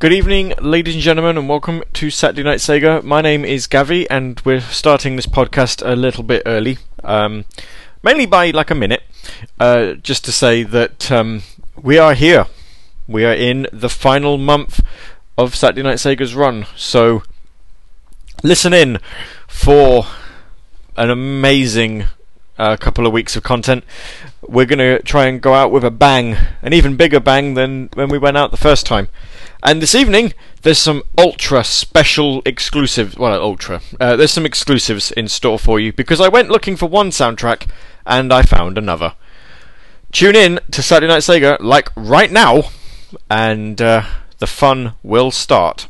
Good evening, ladies and gentlemen, and welcome to Saturday Night Sega. My name is Gavi, and we're starting this podcast a little bit early, um, mainly by like a minute, uh, just to say that um, we are here. We are in the final month of Saturday Night Sega's run, so listen in for an amazing uh, couple of weeks of content. We're going to try and go out with a bang, an even bigger bang than when we went out the first time. And this evening, there's some ultra special exclusive. Well, uh, ultra. Uh, there's some exclusives in store for you because I went looking for one soundtrack and I found another. Tune in to Saturday Night Sega like right now, and uh, the fun will start.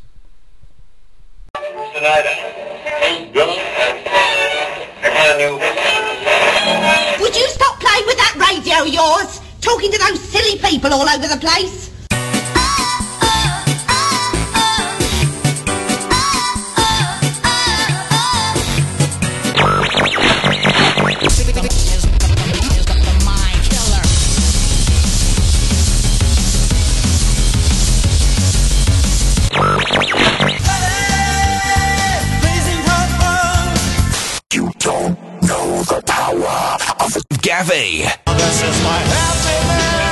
Would you stop playing with that radio of yours? Talking to those silly people all over the place? Gaffey. This is my.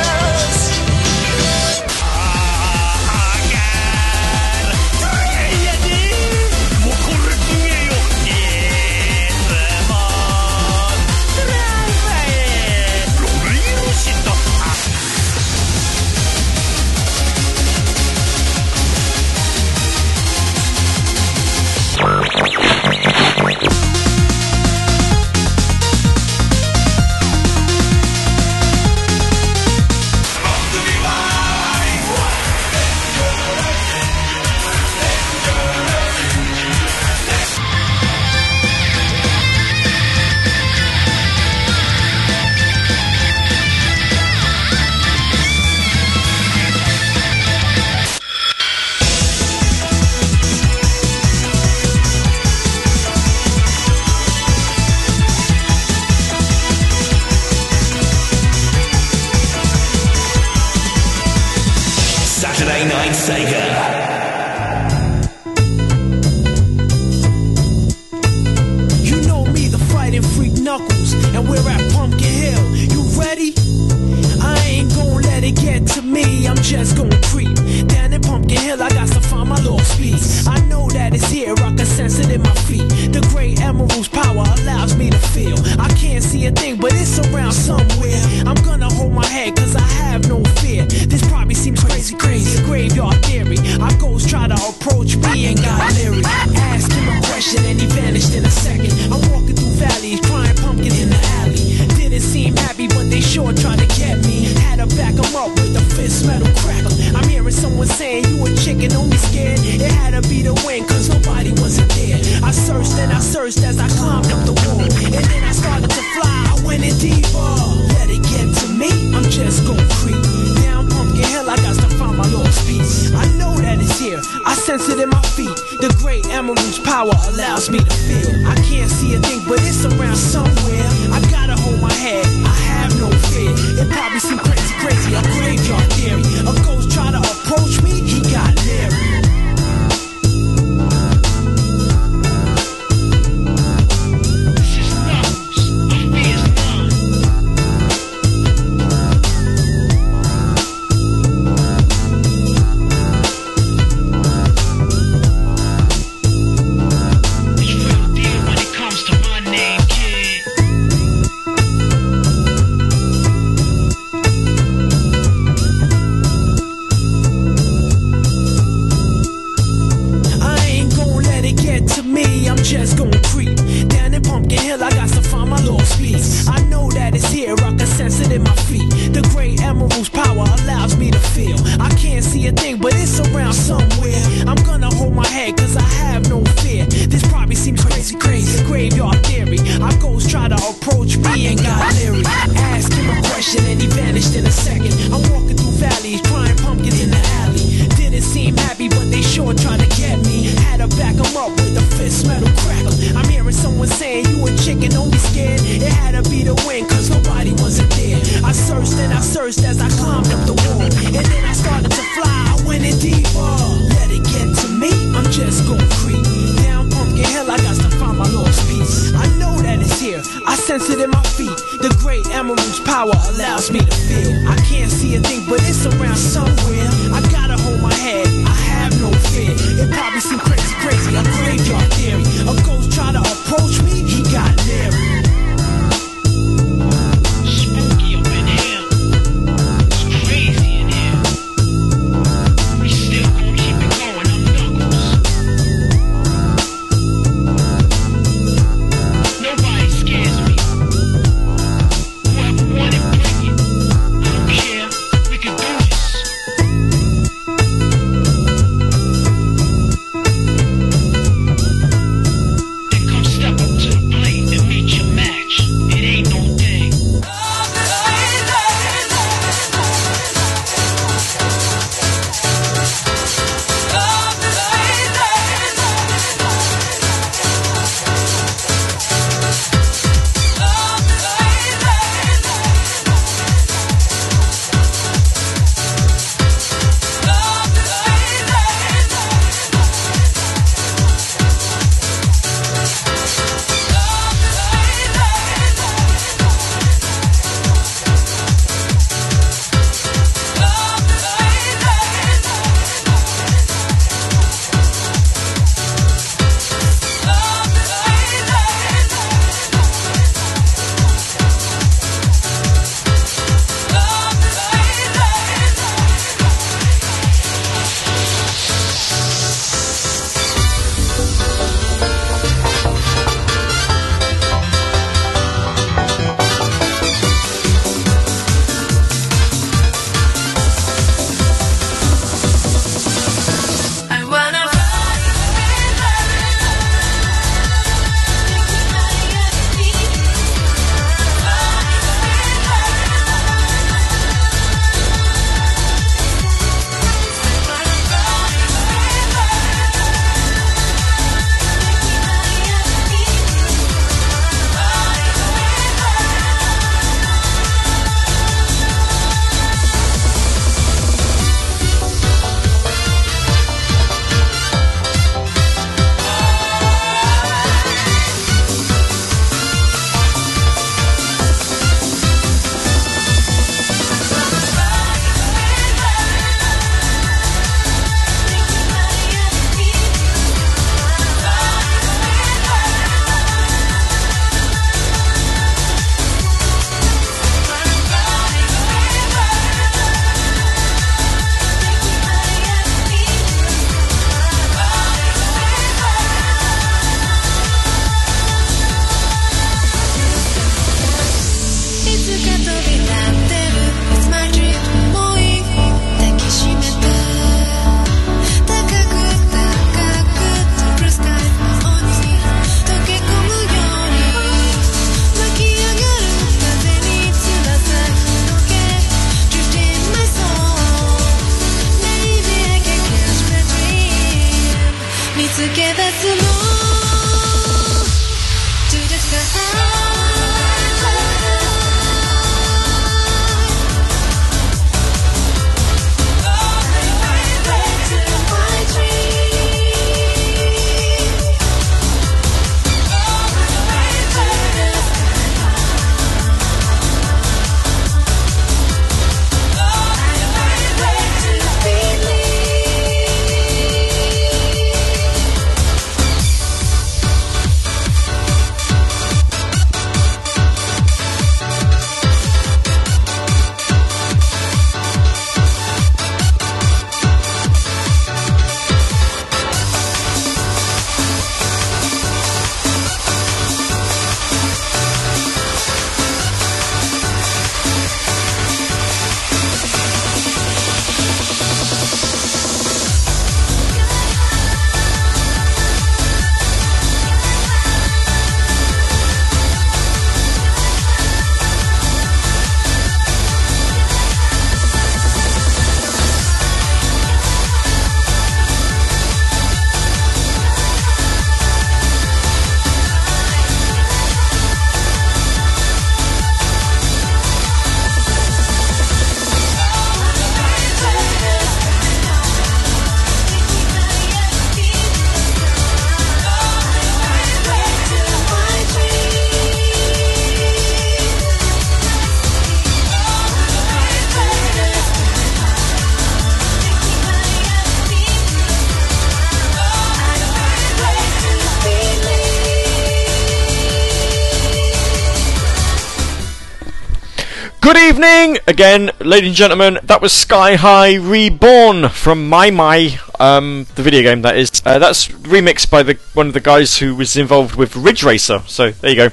Again, ladies and gentlemen. That was Sky High Reborn from My My, um, the video game that is. Uh, that's remixed by the one of the guys who was involved with Ridge Racer. So there you go.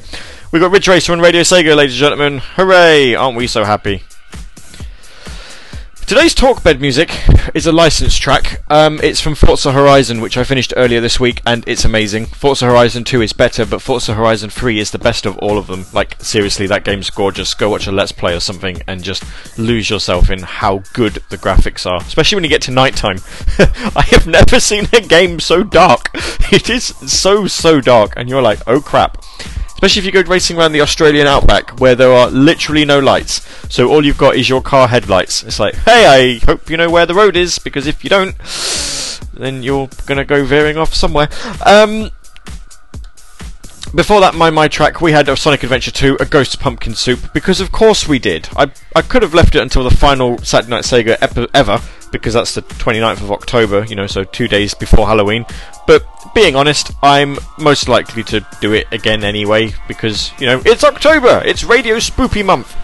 We got Ridge Racer on Radio Sega, ladies and gentlemen. Hooray! Aren't we so happy? Today's talkbed music is a licensed track. Um, it's from Forza Horizon, which I finished earlier this week, and it's amazing. Forza Horizon 2 is better, but Forza Horizon 3 is the best of all of them. Like, seriously, that game's gorgeous. Go watch a Let's Play or something and just lose yourself in how good the graphics are. Especially when you get to nighttime. I have never seen a game so dark. It is so, so dark, and you're like, oh crap. Especially if you go racing around the Australian outback where there are literally no lights. So all you've got is your car headlights. It's like, hey, I hope you know where the road is, because if you don't, then you're gonna go veering off somewhere. Um, before that, my my track, we had a Sonic Adventure 2, a Ghost Pumpkin Soup, because of course we did. I I could have left it until the final Saturday Night Sega ep- ever, because that's the 29th of October, you know, so two days before Halloween. But being honest, I'm most likely to do it again anyway, because, you know, it's October! It's Radio Spoopy Month!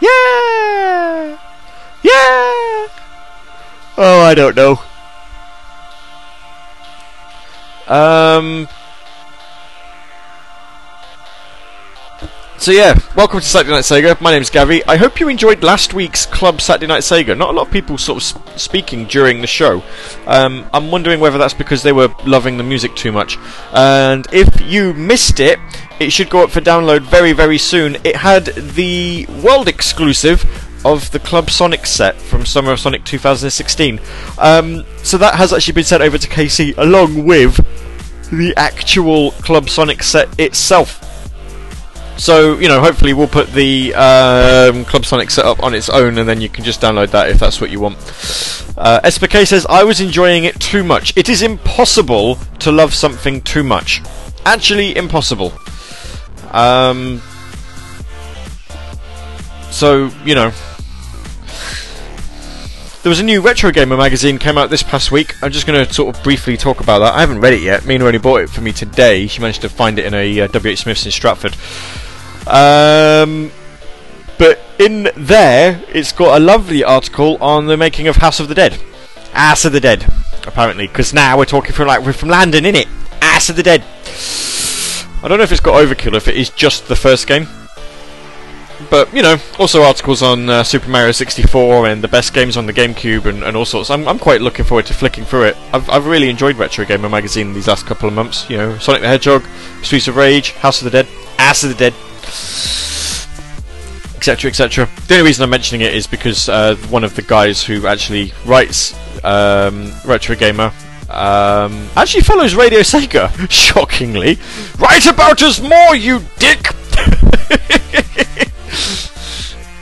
Yeah! Yeah! Oh, I don't know. Um. So yeah, welcome to Saturday Night Sega. My name's Gavi. I hope you enjoyed last week's Club Saturday Night Sega. Not a lot of people sort of sp- speaking during the show. Um, I'm wondering whether that's because they were loving the music too much. And if you missed it, it should go up for download very, very soon. It had the world exclusive of the Club Sonic set from Summer of Sonic 2016. Um, so that has actually been sent over to Casey along with the actual Club Sonic set itself. So, you know, hopefully we'll put the um, Club Sonic setup on its own and then you can just download that if that's what you want. Uh, SPK says, I was enjoying it too much. It is impossible to love something too much. Actually, impossible. Um, so, you know. There was a new Retro Gamer magazine came out this past week. I'm just going to sort of briefly talk about that. I haven't read it yet. Mina only bought it for me today. She managed to find it in a uh, WH Smith's in Stratford. Um, but in there, it's got a lovely article on the making of House of the Dead. Ass of the Dead, apparently, because now we're talking from like we're from London, innit? Ass of the Dead. I don't know if it's got overkill, if it is just the first game. But you know, also articles on uh, Super Mario 64 and the best games on the GameCube and, and all sorts. I'm, I'm quite looking forward to flicking through it. I've, I've really enjoyed Retro Gamer magazine these last couple of months. You know, Sonic the Hedgehog, Streets of Rage, House of the Dead, Ass of the Dead, etc. etc. The only reason I'm mentioning it is because uh, one of the guys who actually writes um, Retro Gamer um, actually follows Radio Sega. Shockingly, write about us more, you dick.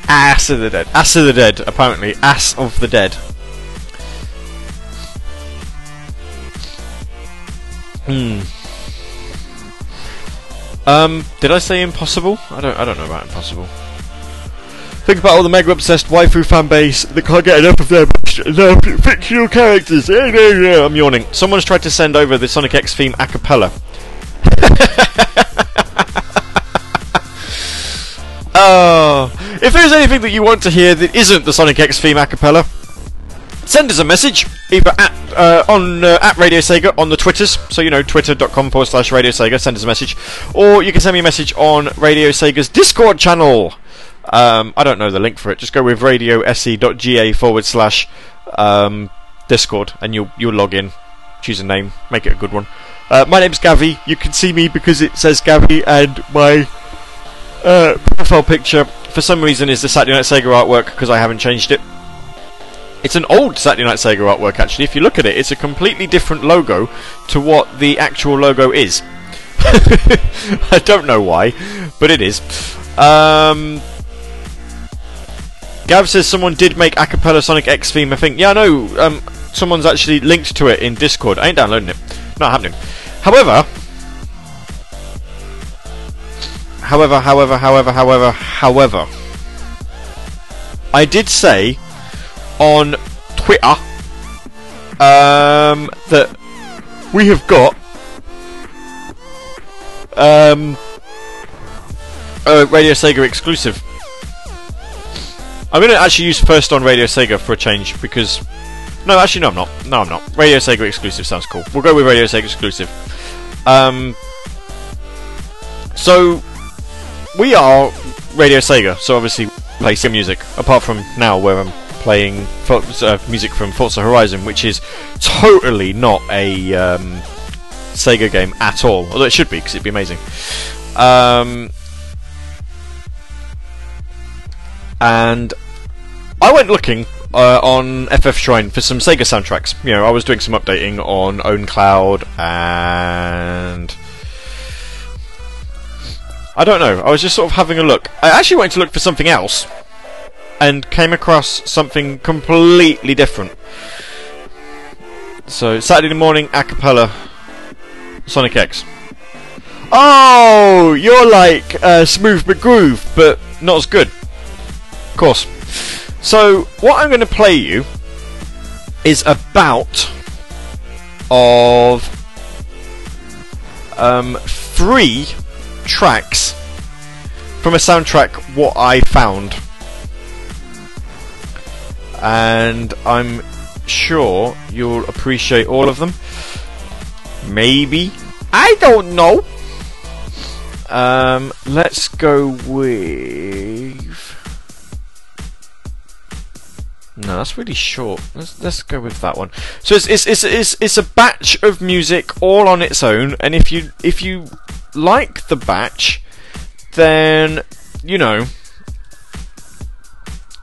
Ass of the Dead. Ass of the Dead, apparently. Ass of the Dead. Hmm. Um, did I say impossible? I don't I don't know about impossible. Think about all the mega obsessed waifu fan base that can't get enough of their, fictional characters. I'm yawning. Someone's tried to send over the Sonic X theme a cappella. Oh, if there's anything that you want to hear that isn't the Sonic X theme a cappella, send us a message either at uh, on uh, at Radio Sega on the Twitters. So you know twitter.com forward slash Radio Sega. Send us a message, or you can send me a message on Radio Sega's Discord channel. Um, I don't know the link for it. Just go with radiose.ga forward slash um, Discord, and you'll you'll log in. Choose a name, make it a good one. Uh, my name's Gavi. You can see me because it says Gavi, and my uh, profile picture for some reason is the Saturday Night Sega artwork because I haven't changed it. It's an old Saturday Night Sega artwork actually. If you look at it, it's a completely different logo to what the actual logo is. I don't know why, but it is. Um, Gav says someone did make Acapella Sonic X theme. I think yeah, I know. Um, someone's actually linked to it in Discord. I ain't downloading it. Not happening. However, however, however, however, however, however, I did say on Twitter um, that we have got um, a Radio Sega exclusive. I'm going to actually use first on Radio Sega for a change because. No, actually, no, I'm not. No, I'm not. Radio Sega exclusive sounds cool. We'll go with Radio Sega exclusive. Um, so, we are Radio Sega, so obviously play some music. Apart from now, where I'm playing uh, music from Forza Horizon, which is totally not a um, Sega game at all. Although it should be, because it'd be amazing. Um, and I went looking uh, on FF Shrine for some Sega soundtracks. You know, I was doing some updating on Own Cloud and. I don't know. I was just sort of having a look. I actually went to look for something else and came across something completely different. So, Saturday morning, a cappella, Sonic X. Oh, you're like uh, Smooth McGroove, but not as good. Of course. So, what I'm going to play you is a bout of um, three tracks from a soundtrack what I found. And I'm sure you'll appreciate all of them. Maybe. I don't know. Um, let's go with. No, that's really short. Let's let's go with that one. So it's it's it's it's, it's a batch of music all on its own, and if you if you like the batch, then you know.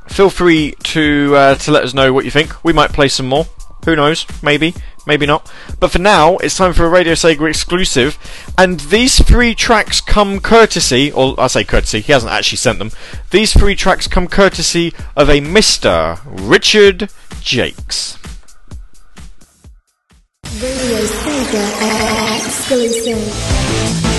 Feel free to uh, to let us know what you think. We might play some more. Who knows? Maybe, maybe not. But for now, it's time for a Radio Sega exclusive, and these three tracks come courtesy, or I say courtesy, he hasn't actually sent them. These three tracks come courtesy of a Mr. Richard Jakes. Radio Sega exclusive.「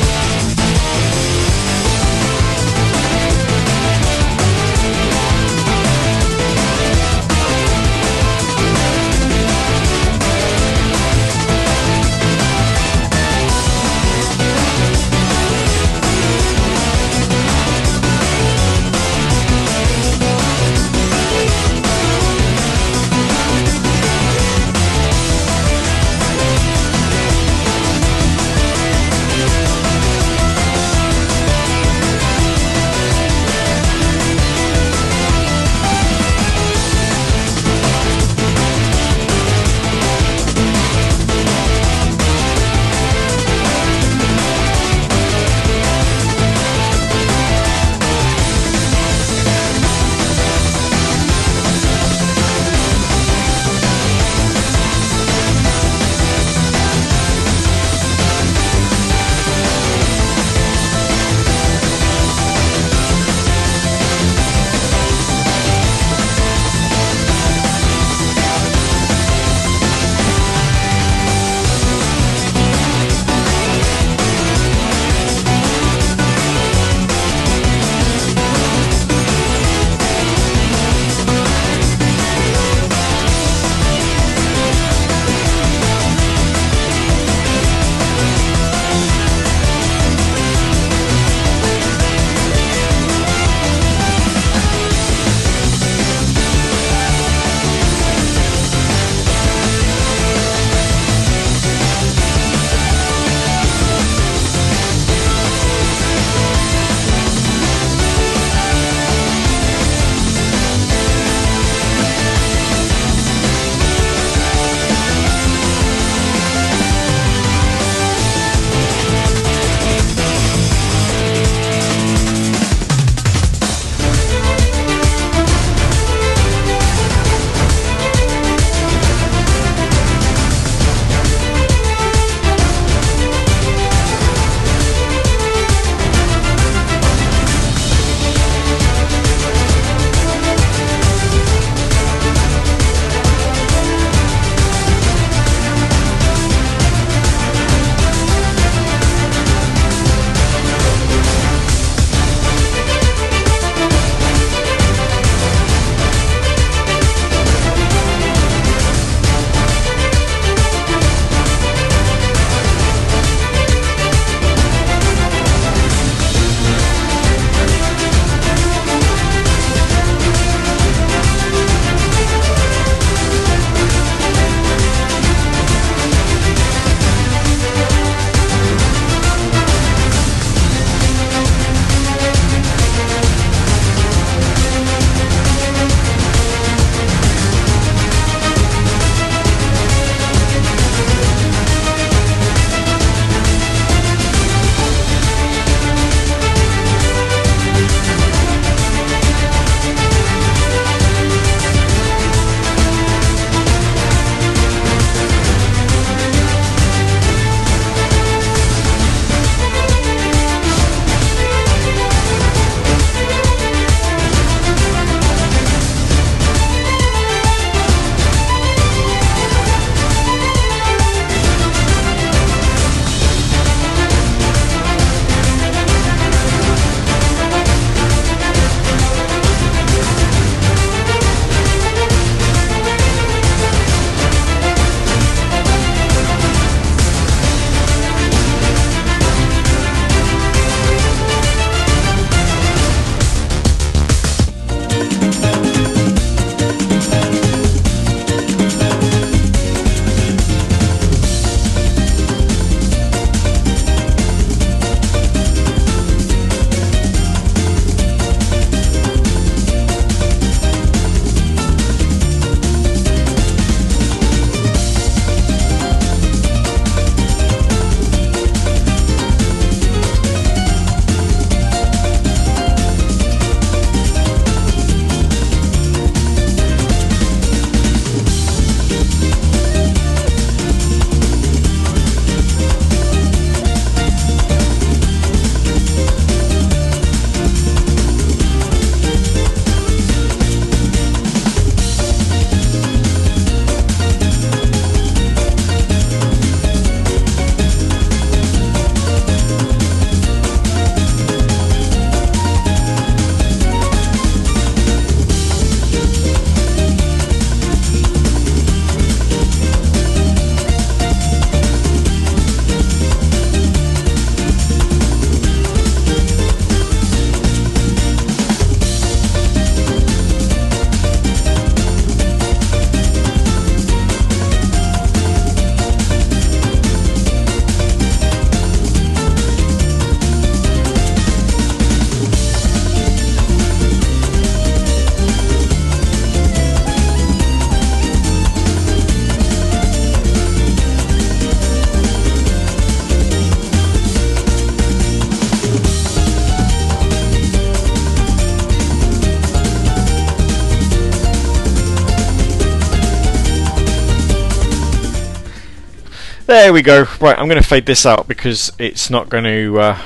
we go. Right, I'm going to fade this out because it's not going to. Uh,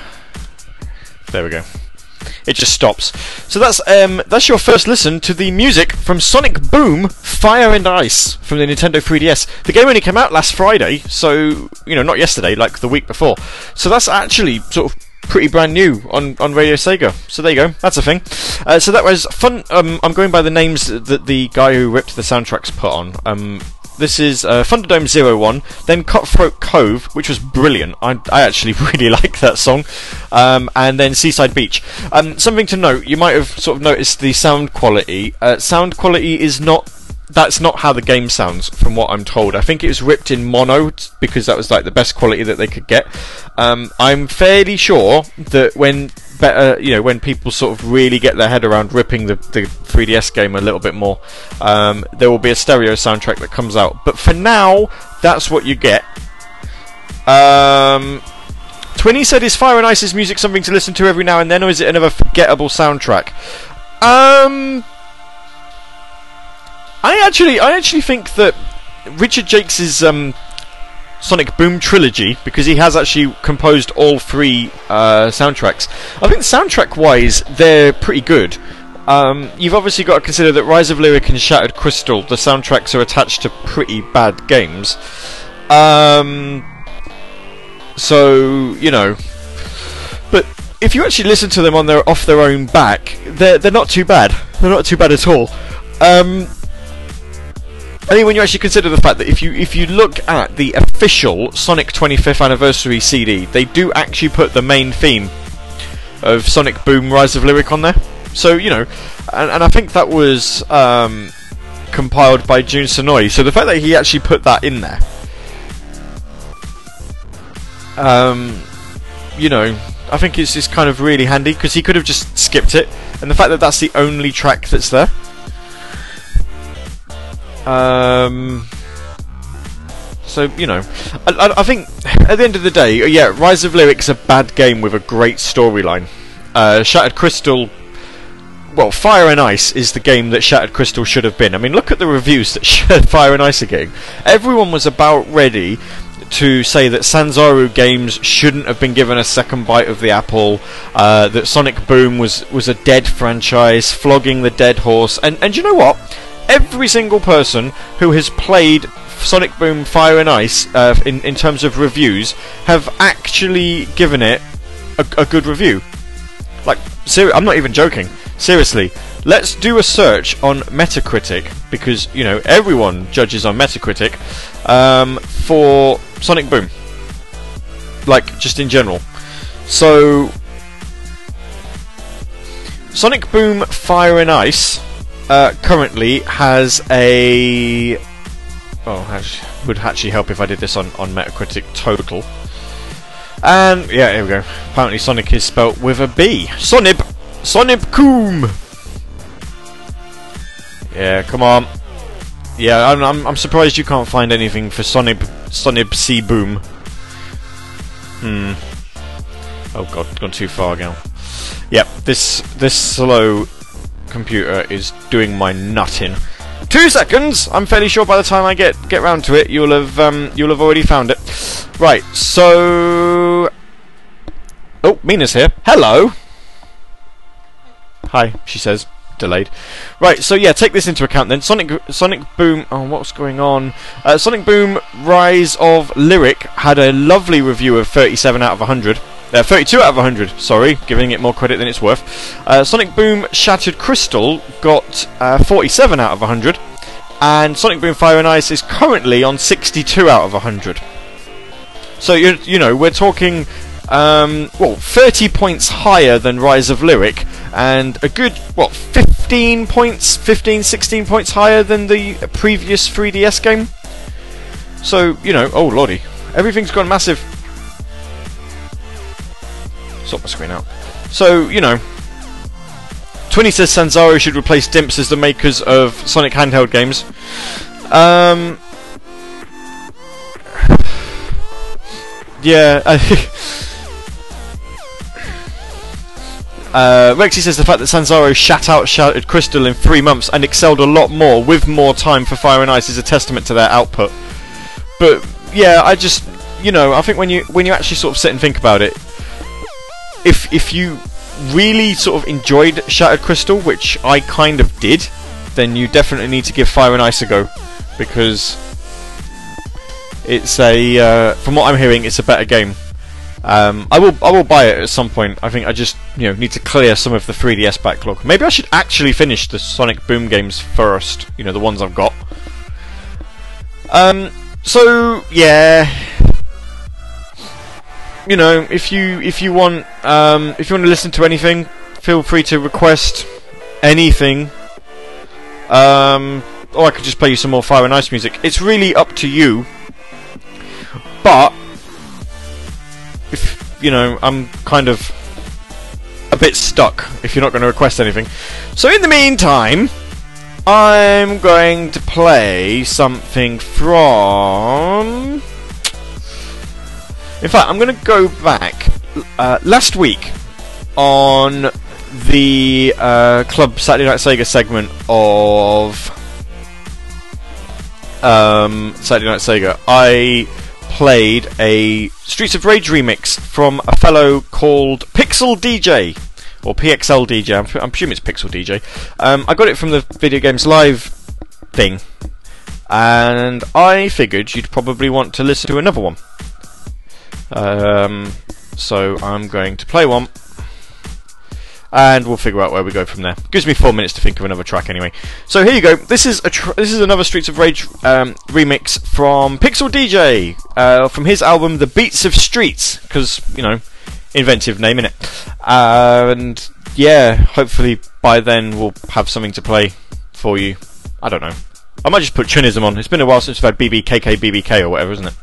there we go. It just stops. So that's um, that's your first listen to the music from Sonic Boom: Fire and Ice from the Nintendo 3DS. The game only came out last Friday, so you know, not yesterday, like the week before. So that's actually sort of pretty brand new on, on Radio Sega. So there you go. That's a thing. Uh, so that was fun. Um, I'm going by the names that the guy who ripped the soundtracks put on. Um, this is uh, Thunderdome Zero One, then Cutthroat Cove, which was brilliant. I, I actually really like that song, um, and then Seaside Beach. Um, something to note: you might have sort of noticed the sound quality. Uh, sound quality is not. That's not how the game sounds, from what I'm told. I think it was ripped in mono because that was like the best quality that they could get. Um, I'm fairly sure that when better, you know, when people sort of really get their head around ripping the, the 3DS game a little bit more, um, there will be a stereo soundtrack that comes out. But for now, that's what you get. Um, Twinny said, "Is Fire and Ice's music something to listen to every now and then, or is it another forgettable soundtrack?" Um, I actually, I actually think that Richard Jakes' um, Sonic Boom trilogy, because he has actually composed all three uh, soundtracks. I think soundtrack-wise, they're pretty good. Um, you've obviously got to consider that Rise of Lyric and Shattered Crystal, the soundtracks are attached to pretty bad games. Um, so you know, but if you actually listen to them on their off their own back, they're they're not too bad. They're not too bad at all. Um, I think when you actually consider the fact that if you if you look at the official Sonic 25th anniversary CD, they do actually put the main theme of Sonic Boom Rise of Lyric on there. So you know, and, and I think that was um, compiled by Jun Senoue. So the fact that he actually put that in there, um, you know, I think it's just kind of really handy because he could have just skipped it, and the fact that that's the only track that's there. Um, so you know, I, I, I think at the end of the day, uh, yeah, Rise of Lyric's a bad game with a great storyline. Uh, Shattered Crystal, well, Fire and Ice is the game that Shattered Crystal should have been. I mean, look at the reviews that Fire and Ice are getting. Everyone was about ready to say that Sanzaru games shouldn't have been given a second bite of the apple, uh, that Sonic Boom was, was a dead franchise, flogging the dead horse, and, and you know what? Every single person who has played Sonic Boom Fire and Ice uh, in, in terms of reviews have actually given it a, a good review. Like, seri- I'm not even joking. Seriously, let's do a search on Metacritic because you know everyone judges on Metacritic um, for Sonic Boom. Like, just in general. So, Sonic Boom Fire and Ice uh, currently has a. Oh, actually, would actually help if I did this on, on Metacritic total. And yeah, here we go. Apparently, Sonic is spelt with a B. Sonib, Sonib Coom. Yeah, come on. Yeah, I'm, I'm, I'm surprised you can't find anything for Sonib, Sonib C Boom. Hmm. Oh god, gone too far now. Yep, this this slow computer is doing my nutting. Two seconds. I'm fairly sure by the time I get get round to it, you'll have um, you'll have already found it. Right. So, oh, Mina's here. Hello. Hi, she says, delayed. Right. So yeah, take this into account then. Sonic Sonic Boom. Oh, what's going on? Uh, Sonic Boom Rise of Lyric had a lovely review of 37 out of 100. Uh, 32 out of 100, sorry, giving it more credit than it's worth. Uh, Sonic Boom Shattered Crystal got uh, 47 out of 100, and Sonic Boom Fire and Ice is currently on 62 out of 100. So, you, you know, we're talking, um, well, 30 points higher than Rise of Lyric, and a good, what, 15 points, 15, 16 points higher than the previous 3DS game? So, you know, oh lordy, everything's gone massive sort my screen out. So, you know, Twinny says Sanzaru should replace Dimps as the makers of Sonic handheld games. Um, yeah, Uh, Rexy says the fact that Sanzaru shat out Shattered Crystal in three months and excelled a lot more with more time for Fire and Ice is a testament to their output. But yeah, I just you know, I think when you when you actually sort of sit and think about it, if if you really sort of enjoyed Shattered Crystal, which I kind of did, then you definitely need to give Fire and Ice a go because it's a uh, from what I'm hearing, it's a better game. Um, I will I will buy it at some point. I think I just you know need to clear some of the 3DS backlog. Maybe I should actually finish the Sonic Boom games first. You know the ones I've got. Um. So yeah. You know, if you if you want um, if you want to listen to anything, feel free to request anything. Um, or I could just play you some more Fire and Ice music. It's really up to you. But if you know, I'm kind of a bit stuck if you're not going to request anything. So in the meantime, I'm going to play something from. In fact, I'm going to go back uh, last week on the uh, Club Saturday Night Sega segment of um, Saturday Night Sega. I played a Streets of Rage remix from a fellow called Pixel DJ or PXL DJ. I'm, I'm assuming it's Pixel DJ. Um, I got it from the Video Games Live thing, and I figured you'd probably want to listen to another one. Um, so I'm going to play one. And we'll figure out where we go from there. Gives me four minutes to think of another track anyway. So here you go. This is a tr- this is another Streets of Rage um, remix from Pixel DJ uh, from his album The Beats of Streets because you know inventive name in it. and yeah, hopefully by then we'll have something to play for you. I don't know. I might just put Trinism on. It's been a while since we've had BBKK BBK or whatever, isn't it?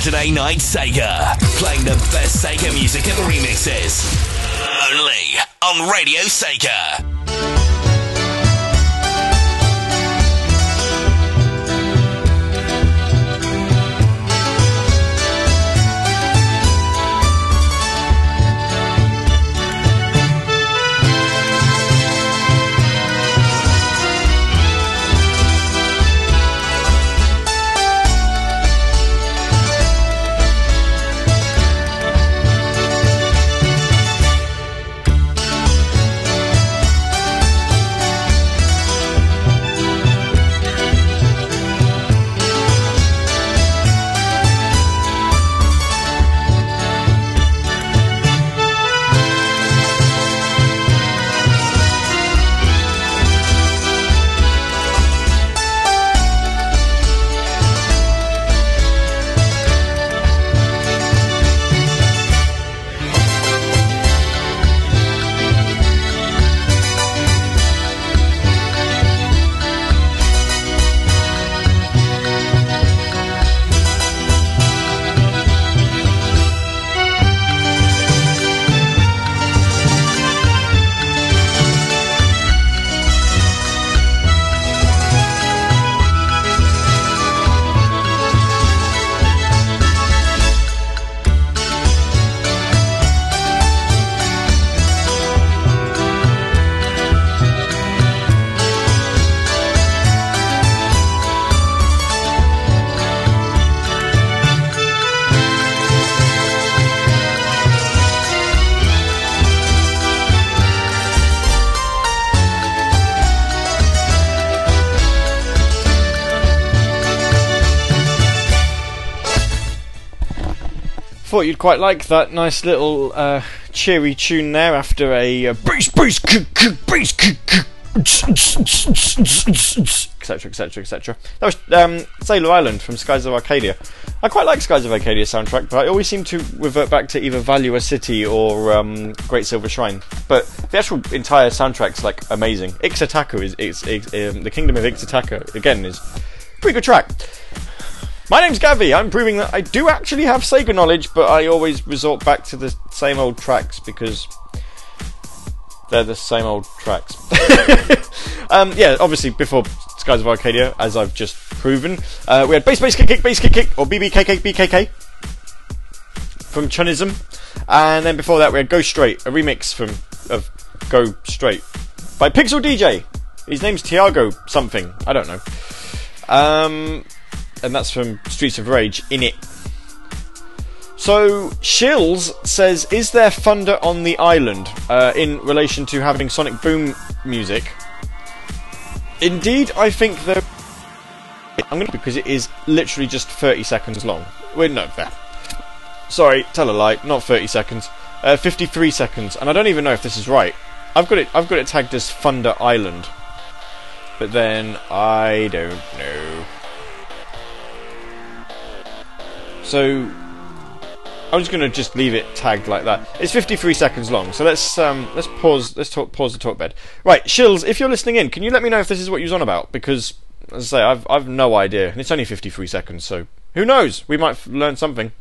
Saturday Night Sega. Playing the best Sega music and remixes. Only on Radio Sega. Thought you'd quite like that nice little uh, cheery tune there after a uh, bass, bass, bass, etc., etc., etc. That was um, Sailor Island from Skies of Arcadia. I quite like Skies of Arcadia soundtrack, but I always seem to revert back to either Valua City or um, Great Silver Shrine. But the actual entire soundtrack's like amazing. Ixa'taka is, is, is um, the Kingdom of Ixa'taka again is pretty good track. My name's Gavi. I'm proving that I do actually have Sega knowledge, but I always resort back to the same old tracks because they're the same old tracks. um, yeah, obviously before Skies of Arcadia, as I've just proven, uh, we had bass, bass, kick, kick, bass, kick, kick, or BBKK, BKK from Chunism, and then before that we had Go Straight, a remix from of Go Straight by Pixel DJ. His name's Tiago something. I don't know. Um, and that's from Streets of Rage in it. So Shills says, "Is there thunder on the island?" Uh, in relation to having Sonic Boom music. Indeed, I think there. I'm going to because it is literally just 30 seconds long. Wait, no, there. Sorry, tell a lie. Not 30 seconds. Uh, 53 seconds, and I don't even know if this is right. I've got it. I've got it tagged as Thunder Island, but then I don't know. So I'm just going to just leave it tagged like that. It's 53 seconds long, so let's um, let's pause. Let's talk, pause the talk bed. Right, Shills, if you're listening in, can you let me know if this is what you're on about? Because as I say, I've I've no idea, and it's only 53 seconds, so who knows? We might learn something.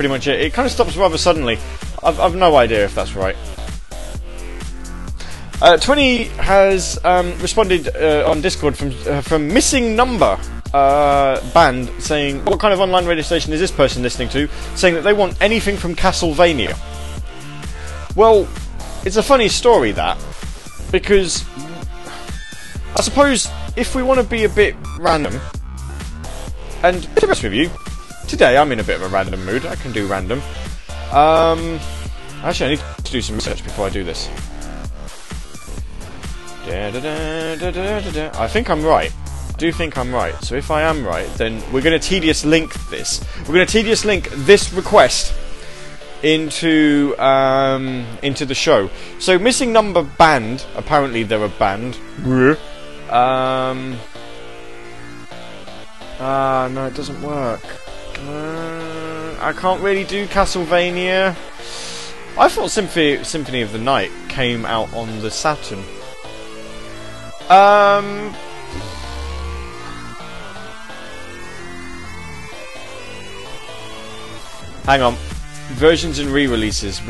Pretty much it. It kind of stops rather suddenly. I've, I've no idea if that's right. Uh, 20 has um, responded uh, on Discord from uh, from Missing Number uh, band saying, What kind of online radio station is this person listening to? Saying that they want anything from Castlevania. Well, it's a funny story that, because I suppose if we want to be a bit random, and to be honest with you, today I'm in a bit of a random mood. I can do random. Um, actually, I need to do some research before I do this. I think I'm right. I do think I'm right. So if I am right, then we're going to tedious link this. We're going to tedious link this request into um, into the show. So missing number band. Apparently they're a band. Um. Ah, no, it doesn't work. Uh, I can't really do Castlevania. I thought Symphony Symphony of the Night came out on the Saturn. Um. Hang on. Versions and re-releases.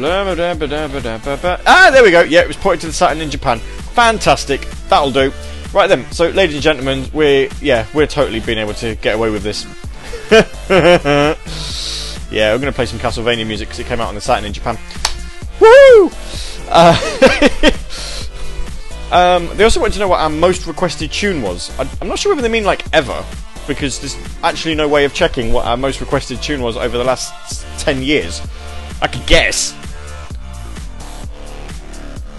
Ah, there we go. Yeah, it was ported to the Saturn in Japan. Fantastic. That'll do. Right then. So, ladies and gentlemen, we're yeah, we're totally being able to get away with this. yeah, we're going to play some Castlevania music because it came out on the Saturn in Japan. Woo! Uh, um, they also wanted to know what our most requested tune was. I, I'm not sure whether they mean like ever, because there's actually no way of checking what our most requested tune was over the last ten years. I could guess.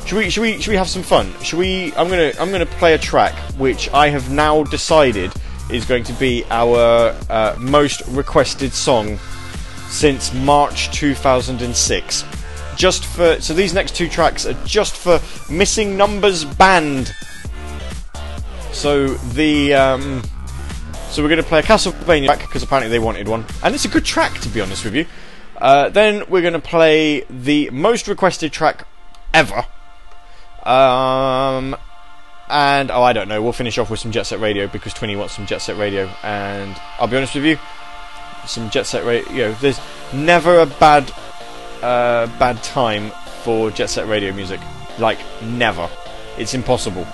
Should we? Should we? Should we have some fun? Should we? I'm gonna. I'm gonna play a track which I have now decided is going to be our uh, most requested song since March 2006. Just for so these next two tracks are just for Missing Numbers Band. So the um, so we're going to play a Castlevania track because apparently they wanted one, and it's a good track to be honest with you. Uh, then we're going to play the most requested track ever. Um, and oh, I don't know. We'll finish off with some Jet Set Radio because Twinny wants some Jet Set Radio, and I'll be honest with you, some Jet Set Radio. There's never a bad, uh, bad time for Jet Set Radio music. Like never. It's impossible.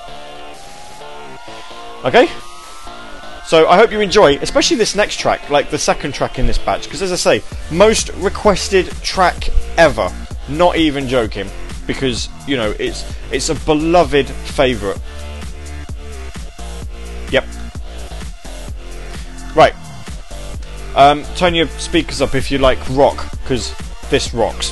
Okay. So I hope you enjoy, especially this next track, like the second track in this batch, because as I say, most requested track ever. Not even joking, because you know it's it's a beloved favourite. Right. Um, turn your speakers up if you like rock, because this rocks.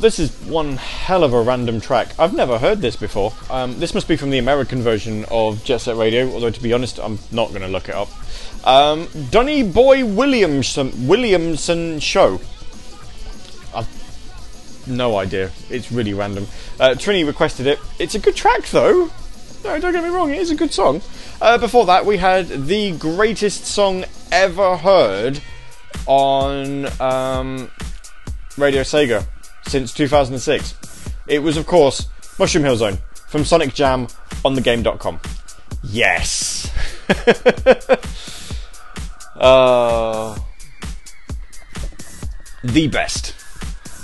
This is one hell of a random track. I've never heard this before. Um, this must be from the American version of Jet Set Radio, although to be honest, I'm not going to look it up. Um, Donny Boy Williamson Williamson Show. I've no idea. It's really random. Uh, Trini requested it. It's a good track, though. No, don't get me wrong. It is a good song. Uh, before that, we had the greatest song ever heard on um, Radio Sega since 2006. It was, of course, Mushroom Hill Zone from Sonic Jam on thegame.com. Yes. uh, the best.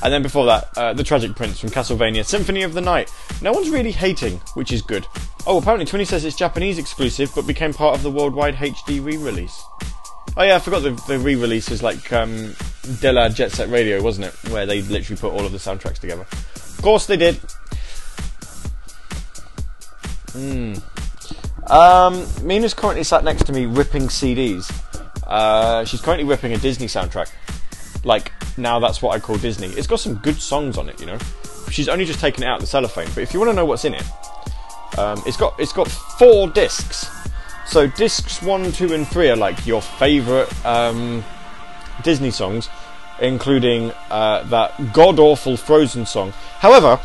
And then before that, uh, The Tragic Prince from Castlevania Symphony of the Night. No one's really hating, which is good. Oh, apparently Twinny says it's Japanese exclusive, but became part of the worldwide HD re-release. Oh yeah, I forgot the, the re-release was like um, De La Jet Set Radio, wasn't it? Where they literally put all of the soundtracks together. Of course they did. Hmm. Um, Mina's currently sat next to me ripping CDs. Uh, she's currently ripping a Disney soundtrack. Like now, that's what I call Disney. It's got some good songs on it, you know. She's only just taken it out of the cellophane, but if you want to know what's in it, um, it's got it's got four discs. So discs one, two, and three are like your favourite um, Disney songs, including uh, that god awful Frozen song. However,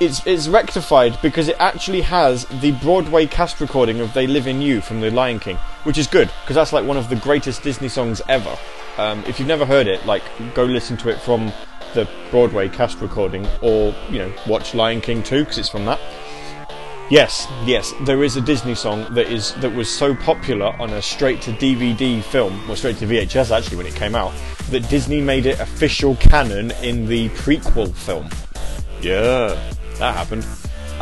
it's it's rectified because it actually has the Broadway cast recording of "They Live in You" from The Lion King, which is good because that's like one of the greatest Disney songs ever. Um, if you've never heard it, like go listen to it from the Broadway cast recording, or you know watch Lion King 2 because it's from that. Yes, yes, there is a Disney song that is that was so popular on a straight to DVD film, or straight to VHS actually when it came out, that Disney made it official canon in the prequel film. Yeah, that happened.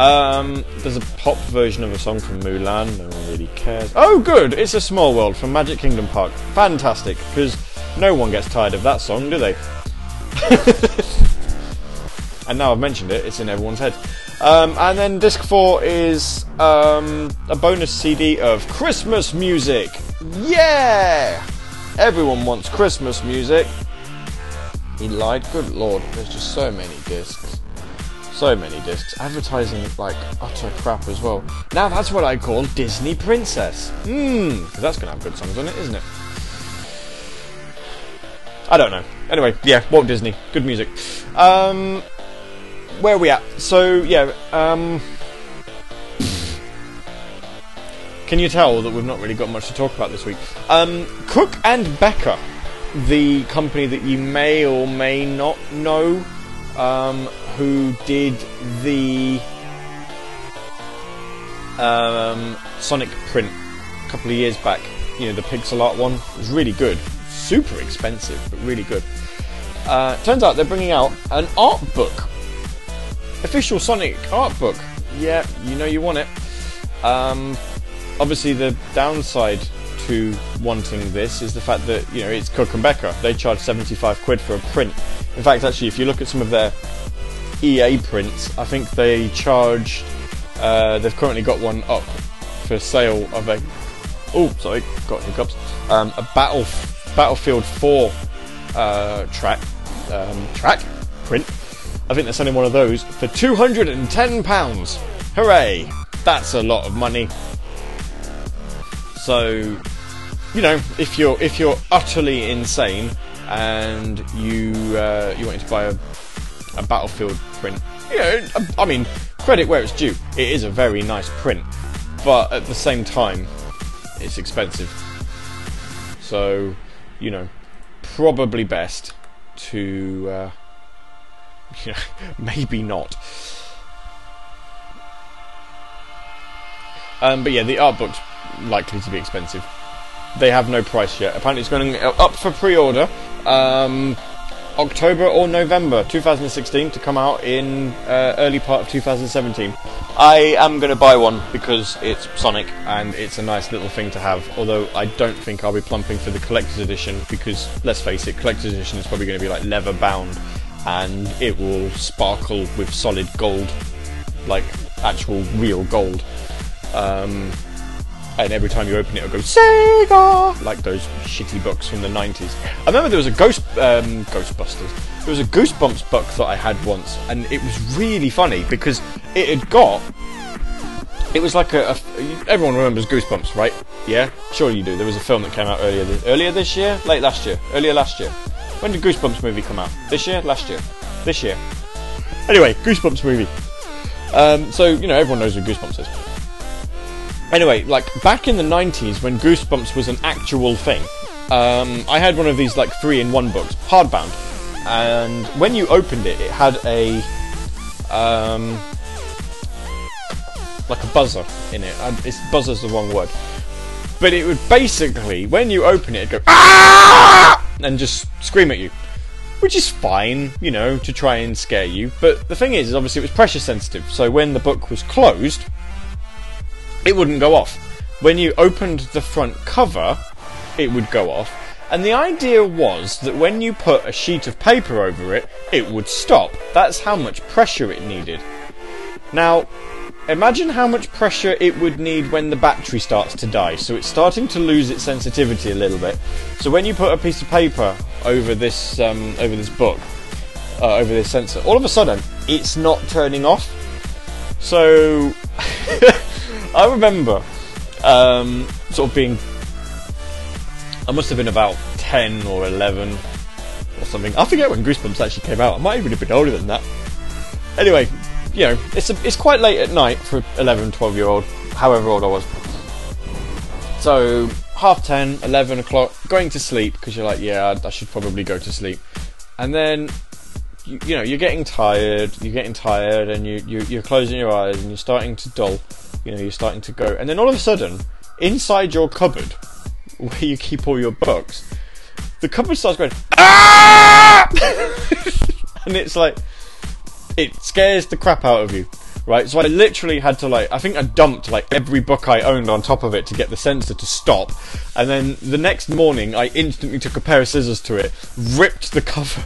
Um, there's a pop version of a song from Mulan. No one really cares. Oh, good! It's a Small World from Magic Kingdom Park. Fantastic, because no one gets tired of that song, do they? and now I've mentioned it, it's in everyone's head. Um, and then disc four is um, a bonus CD of Christmas music. Yeah, everyone wants Christmas music. He lied. Good lord, there's just so many discs, so many discs. Advertising like utter crap as well. Now that's what I call Disney Princess. Hmm, because that's gonna have good songs on it, isn't it? I don't know. Anyway, yeah, Walt Disney, good music. Um, where are we at? So yeah, um, can you tell that we've not really got much to talk about this week? Um, Cook and Becker, the company that you may or may not know, um, who did the um, Sonic print a couple of years back. You know, the pixel art one it was really good, super expensive, but really good. Uh, turns out they're bringing out an art book official Sonic art book. Yeah, you know you want it. Um, obviously, the downside to wanting this is the fact that you know it's Cook and Becker. They charge seventy-five quid for a print. In fact, actually, if you look at some of their EA prints, I think they charge. Uh, they've currently got one up for sale of a. Oh, sorry, got hiccups. Um, a battle Battlefield Four uh, track um, track print. I think they're selling one of those for two hundred and ten pounds. Hooray! That's a lot of money. So, you know, if you're if you're utterly insane and you uh, you wanted to buy a, a Battlefield print, you know, I mean, credit where it's due. It is a very nice print, but at the same time, it's expensive. So, you know, probably best to. Uh, know, maybe not. Um, but yeah, the art book's likely to be expensive. They have no price yet. Apparently, it's going up for pre-order um, October or November 2016 to come out in uh, early part of 2017. I am going to buy one because it's Sonic and it's a nice little thing to have. Although I don't think I'll be plumping for the collector's edition because let's face it, collector's edition is probably going to be like leather bound and it will sparkle with solid gold, like actual real gold. Um, and every time you open it, it'll go Sega, like those shitty books from the 90s. I remember there was a Ghost um, Ghostbusters. There was a Goosebumps book that I had once, and it was really funny because it had got. It was like a, a everyone remembers Goosebumps, right? Yeah, sure you do. There was a film that came out earlier this, earlier this year, late last year, earlier last year. When did Goosebumps movie come out? This year, last year, this year. Anyway, Goosebumps movie. Um, so you know everyone knows what Goosebumps is. Anyway, like back in the 90s when Goosebumps was an actual thing, um, I had one of these like three in one books, hardbound, and when you opened it, it had a um, like a buzzer in it. And it's buzzer's the wrong word, but it would basically when you open it, it'd go ah and just scream at you. Which is fine, you know, to try and scare you. But the thing is, is obviously it was pressure sensitive. So when the book was closed, it wouldn't go off. When you opened the front cover, it would go off. And the idea was that when you put a sheet of paper over it, it would stop. That's how much pressure it needed. Now, imagine how much pressure it would need when the battery starts to die. So it's starting to lose its sensitivity a little bit. So when you put a piece of paper over this um, over this book, uh, over this sensor, all of a sudden it's not turning off. So I remember um, sort of being. I must have been about ten or eleven or something. I forget when Goosebumps actually came out. I might even have been older than that. Anyway, you know, it's a, it's quite late at night for 11, 12 year old, however old I was. So half 10, 11 o'clock, going to sleep because you're like, yeah, I, I should probably go to sleep, and then. You, you know, you're getting tired. You're getting tired, and you, you you're closing your eyes, and you're starting to dull. You know, you're starting to go, and then all of a sudden, inside your cupboard, where you keep all your books, the cupboard starts going ah! and it's like it scares the crap out of you right so i literally had to like i think i dumped like every book i owned on top of it to get the sensor to stop and then the next morning i instantly took a pair of scissors to it ripped the cover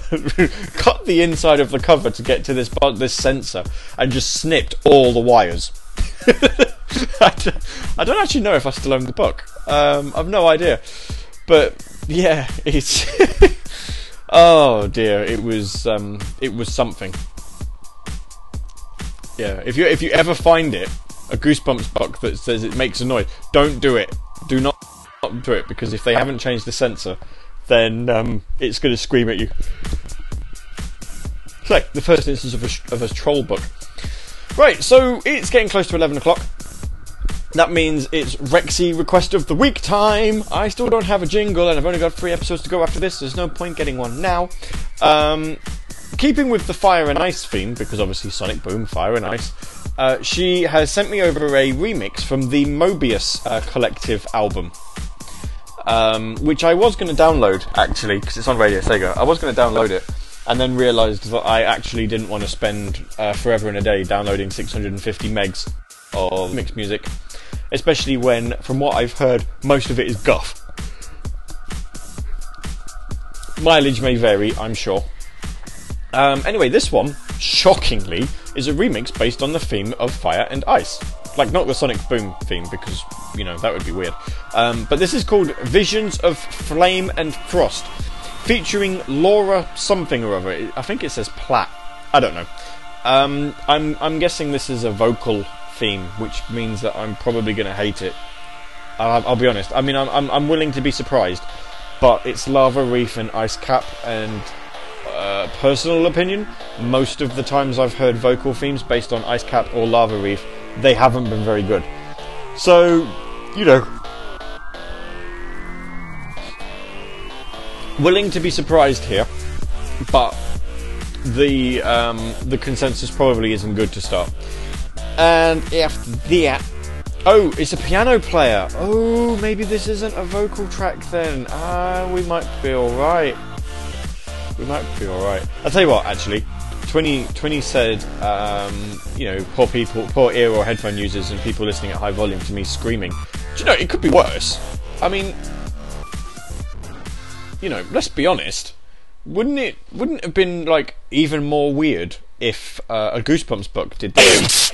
cut the inside of the cover to get to this this sensor and just snipped all the wires I don't actually know if I still own the book. Um, I've no idea. But yeah, it's oh dear, it was um, it was something. Yeah, if you if you ever find it, a Goosebumps book that says it makes a noise, don't do it. Do not, do it because if they haven't changed the sensor, then um, it's going to scream at you. It's like the first instance of a, of a troll book. Right, so it's getting close to 11 o'clock. That means it's Rexy request of the week time. I still don't have a jingle, and I've only got three episodes to go after this. There's no point getting one now. Um, keeping with the fire and ice theme, because obviously Sonic Boom, fire and ice, uh, she has sent me over a remix from the Mobius uh, Collective album. Um, which I was going to download actually because it's on Radio Sega. I was going to download it, and then realised that I actually didn't want to spend uh, forever and a day downloading 650 megs of mixed music, especially when, from what I've heard, most of it is guff. Mileage may vary, I'm sure. Um, anyway, this one, shockingly, is a remix based on the theme of Fire and Ice. Like, not the Sonic Boom theme, because, you know, that would be weird. Um, but this is called Visions of Flame and Frost, featuring Laura something or other. I think it says Platt. I don't know. Um, I'm, I'm guessing this is a vocal theme, which means that I'm probably going to hate it. I'll, I'll be honest. I mean, I'm, I'm, I'm willing to be surprised, but it's Lava Reef and Ice Cap, and uh, personal opinion, most of the times I've heard vocal themes based on Ice Cap or Lava Reef, they haven't been very good. So, you know. Willing to be surprised here, but the um, the consensus probably isn't good to start. And after that, oh, it's a piano player. Oh, maybe this isn't a vocal track then. Ah, we might be all right we might be alright. I'll tell you what, actually. 20, 20 said, um, you know, poor people, poor ear or headphone users and people listening at high volume to me screaming. Do you know, it could be worse. I mean, you know, let's be honest. Wouldn't it, wouldn't it have been, like, even more weird if uh, a Goosebumps book did this?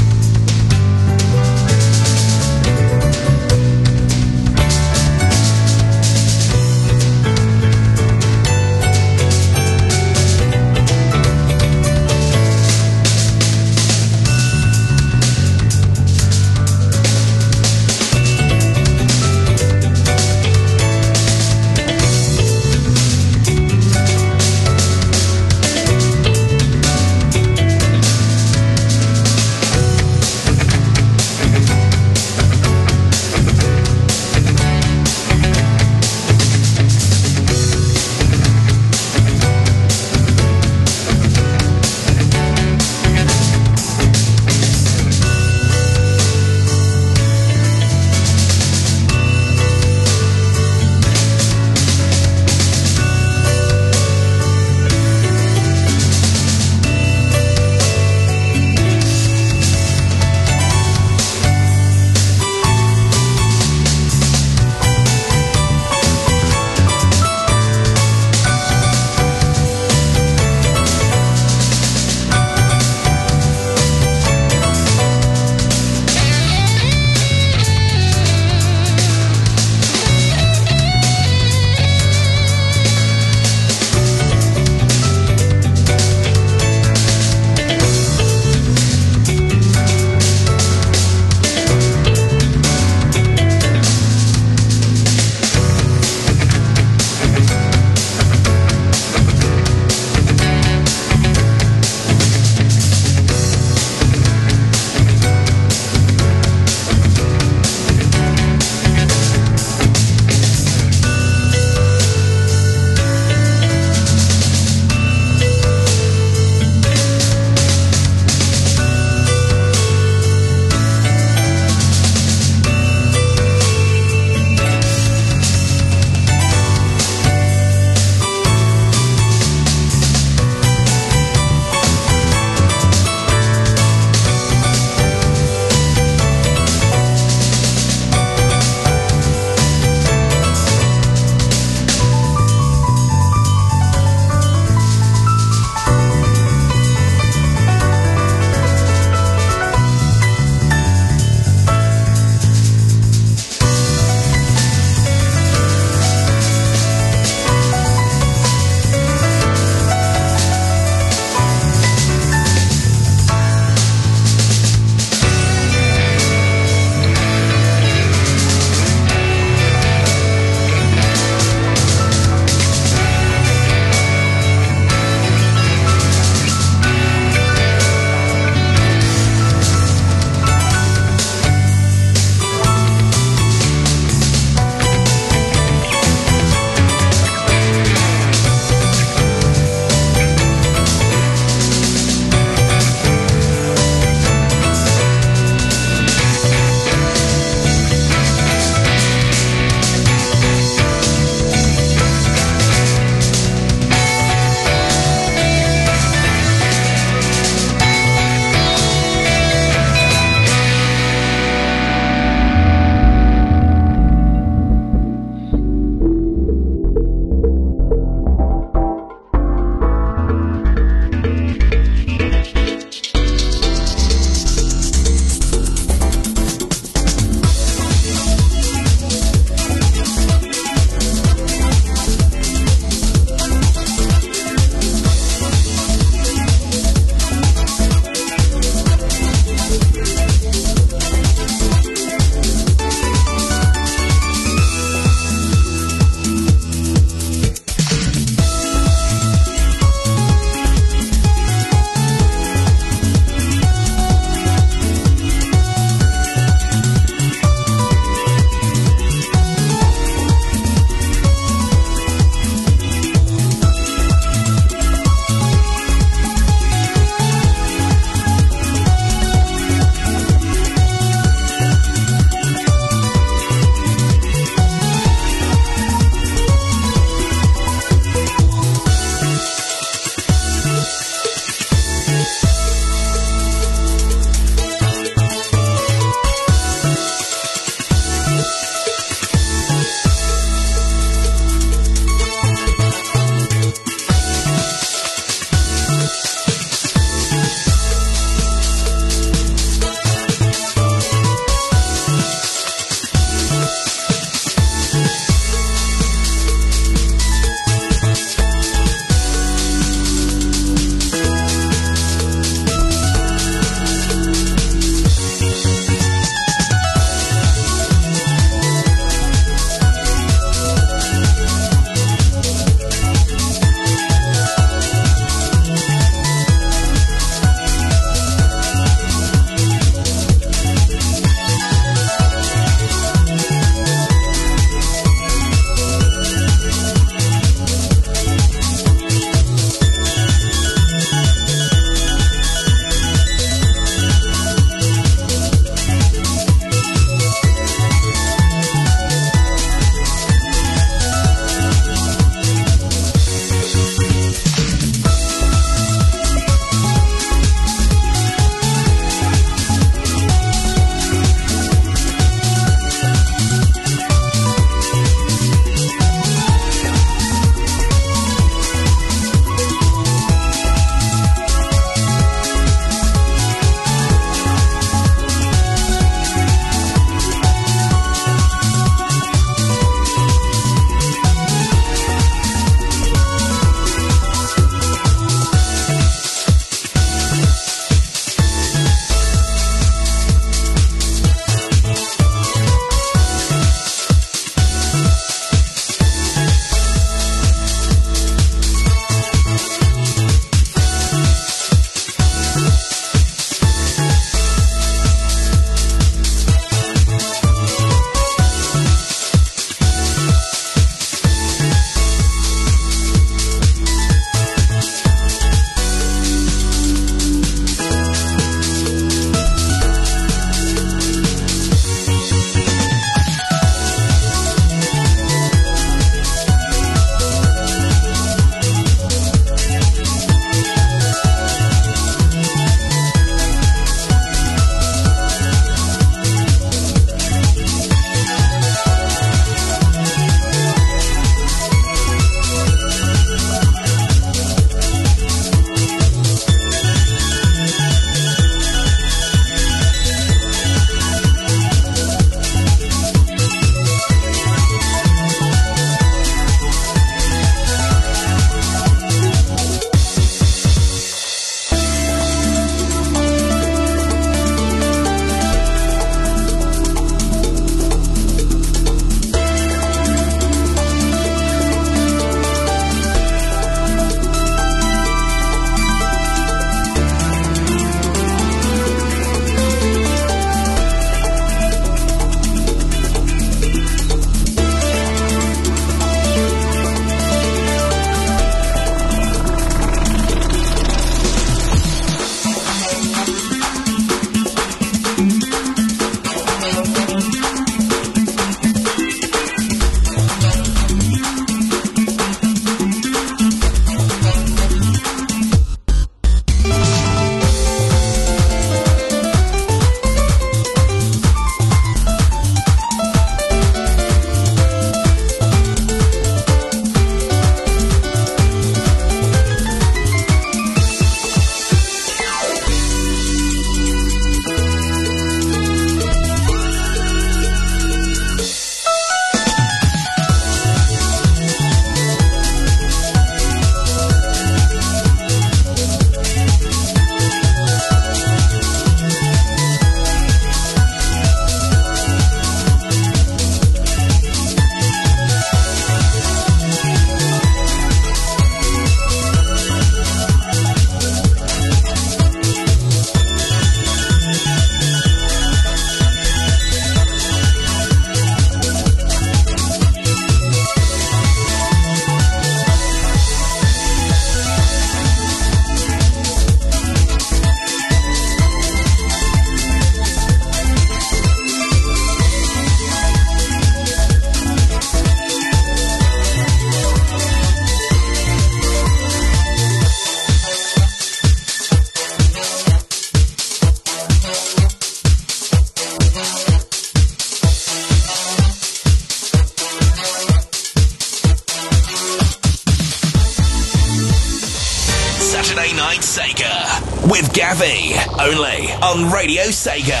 Sega.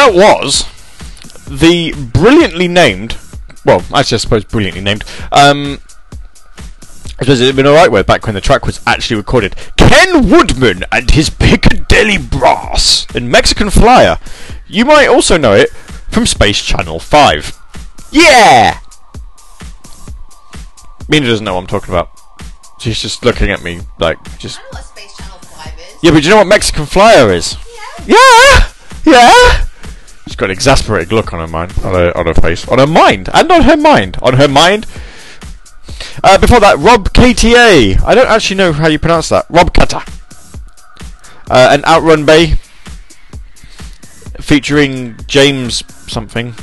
That was the brilliantly named. Well, actually, I suppose brilliantly named. Um, I suppose it'd been alright way back when the track was actually recorded. Ken Woodman and his Piccadilly Brass in Mexican Flyer. You might also know it from Space Channel 5. Yeah! Mina doesn't know what I'm talking about. She's just looking at me like, just. I know what Space Channel 5 is. Yeah, but do you know what Mexican Flyer is? Yeah! Yeah! Yeah! She's got an exasperated look on her mind, on her, on her face, on her mind, and on her mind. On her mind. Uh, before that, Rob KTA. I don't actually know how you pronounce that. Rob Kata. Uh, and Outrun Bay. Featuring James something.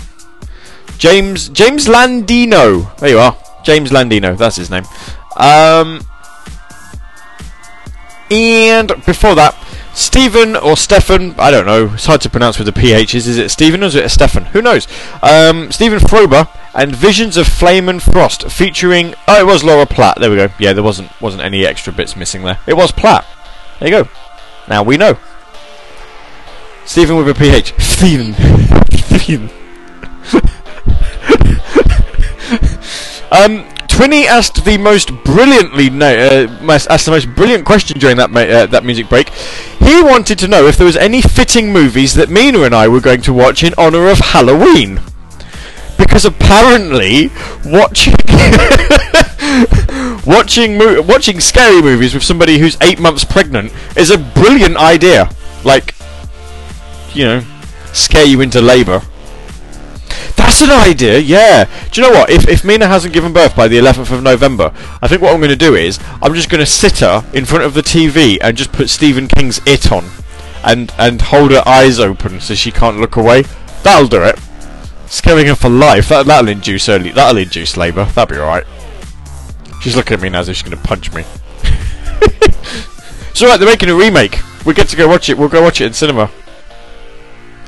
James James Landino. There you are. James Landino. That's his name. Um, and before that, Stephen or Stefan, I don't know, it's hard to pronounce with the PHs. Is it Stephen or is it Stefan? Who knows? Um, Stephen Frober and Visions of Flame and Frost featuring. Oh, it was Laura Platt. There we go. Yeah, there wasn't wasn't any extra bits missing there. It was Platt. There you go. Now we know. Stephen with a PH. Stephen. Stephen. Um, Twinny asked the most brilliantly na- uh, asked the most brilliant question during that uh, that music break. He wanted to know if there was any fitting movies that Mina and I were going to watch in honor of Halloween. Because apparently, watching watching mo- watching scary movies with somebody who's eight months pregnant is a brilliant idea. Like, you know, scare you into labour. That's an idea, yeah. Do you know what? If, if Mina hasn't given birth by the 11th of November, I think what I'm going to do is I'm just going to sit her in front of the TV and just put Stephen King's It on, and and hold her eyes open so she can't look away. That'll do it. Scaring her for life. That that'll induce early. That'll induce labour. That'll be all right. She's looking at me now as if she's going to punch me. it's alright. They're making a remake. We get to go watch it. We'll go watch it in cinema.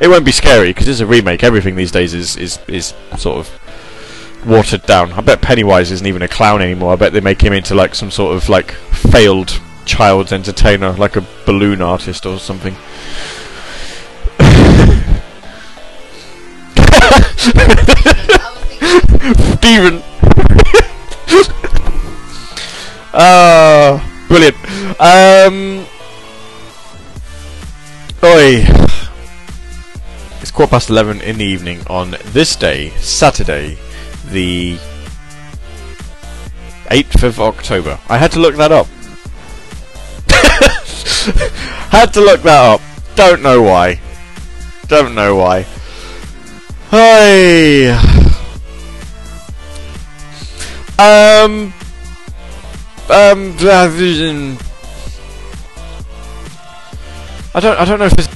It won't be scary because it's a remake. Everything these days is is is sort of watered down. I bet Pennywise isn't even a clown anymore. I bet they make him into like some sort of like failed child's entertainer, like a balloon artist or something. Steven. Ah, brilliant. Um, oi. It's quarter past eleven in the evening on this day, Saturday, the eighth of October. I had to look that up. had to look that up. Don't know why. Don't know why. Hey. Um. Um. I don't. I don't know if there's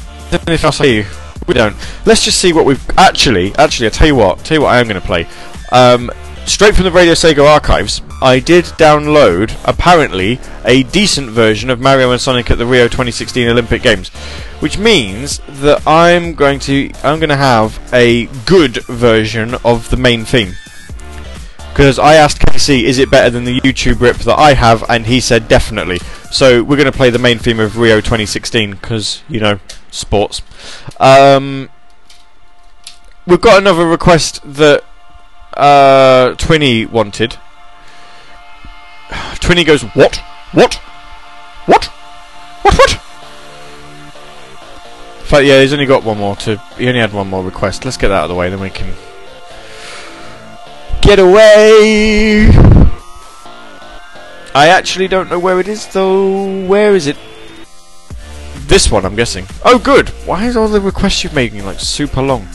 anything else. We don't. Let's just see what we've actually. Actually, I tell you what. Tell you what I am going to play. Um. Straight from the Radio Sega archives, I did download apparently a decent version of Mario and Sonic at the Rio 2016 Olympic Games, which means that I'm going to I'm going to have a good version of the main theme. Because I asked Casey, is it better than the YouTube rip that I have, and he said definitely. So we're going to play the main theme of Rio 2016 because you know sports. Um, we've got another request that uh, Twinny wanted. Twinny goes, what? What? What? What? What? But yeah, he's only got one more to. He only had one more request. Let's get that out of the way, then we can get away. I actually don't know where it is though. Where is it? This one, I'm guessing. Oh, good. Why is all the requests you're making like super long?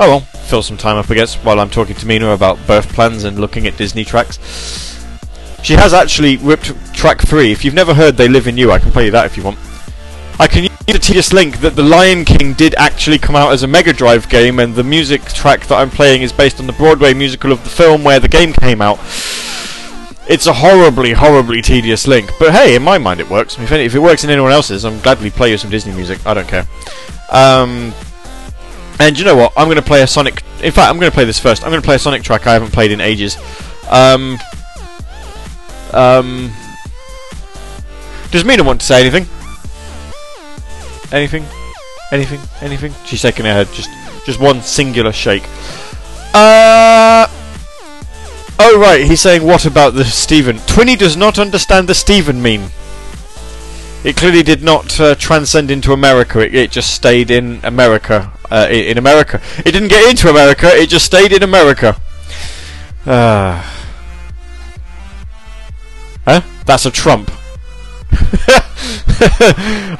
Oh well, fill some time up, I guess, while I'm talking to Mina about birth plans and looking at Disney tracks. She has actually ripped track three. If you've never heard "They Live in You," I can play you that if you want. I can use a tedious link that The Lion King did actually come out as a Mega Drive game, and the music track that I'm playing is based on the Broadway musical of the film where the game came out. It's a horribly, horribly tedious link, but hey, in my mind it works. If, any, if it works in anyone else's, I'm gladly play you some Disney music. I don't care. Um, and you know what? I'm going to play a Sonic. In fact, I'm going to play this first. I'm going to play a Sonic track I haven't played in ages. Um, um, does Mina want to say anything? Anything? Anything? Anything? She's shaking her head. Just, just one singular shake. Uh. Oh right, he's saying what about the Stephen? Twinny does not understand the Stephen meme. It clearly did not uh, transcend into America. It, it just stayed in America. Uh, in America, it didn't get into America. It just stayed in America. Uh. Huh? That's a Trump.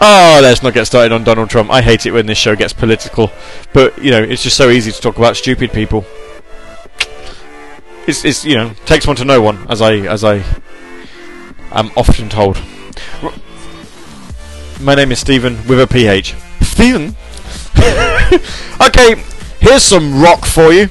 oh, let's not get started on Donald Trump. I hate it when this show gets political, but you know it's just so easy to talk about stupid people. It's, it's you know takes one to know one, as I as I am often told. R- My name is Stephen with a PH. Stephen. okay, here's some rock for you.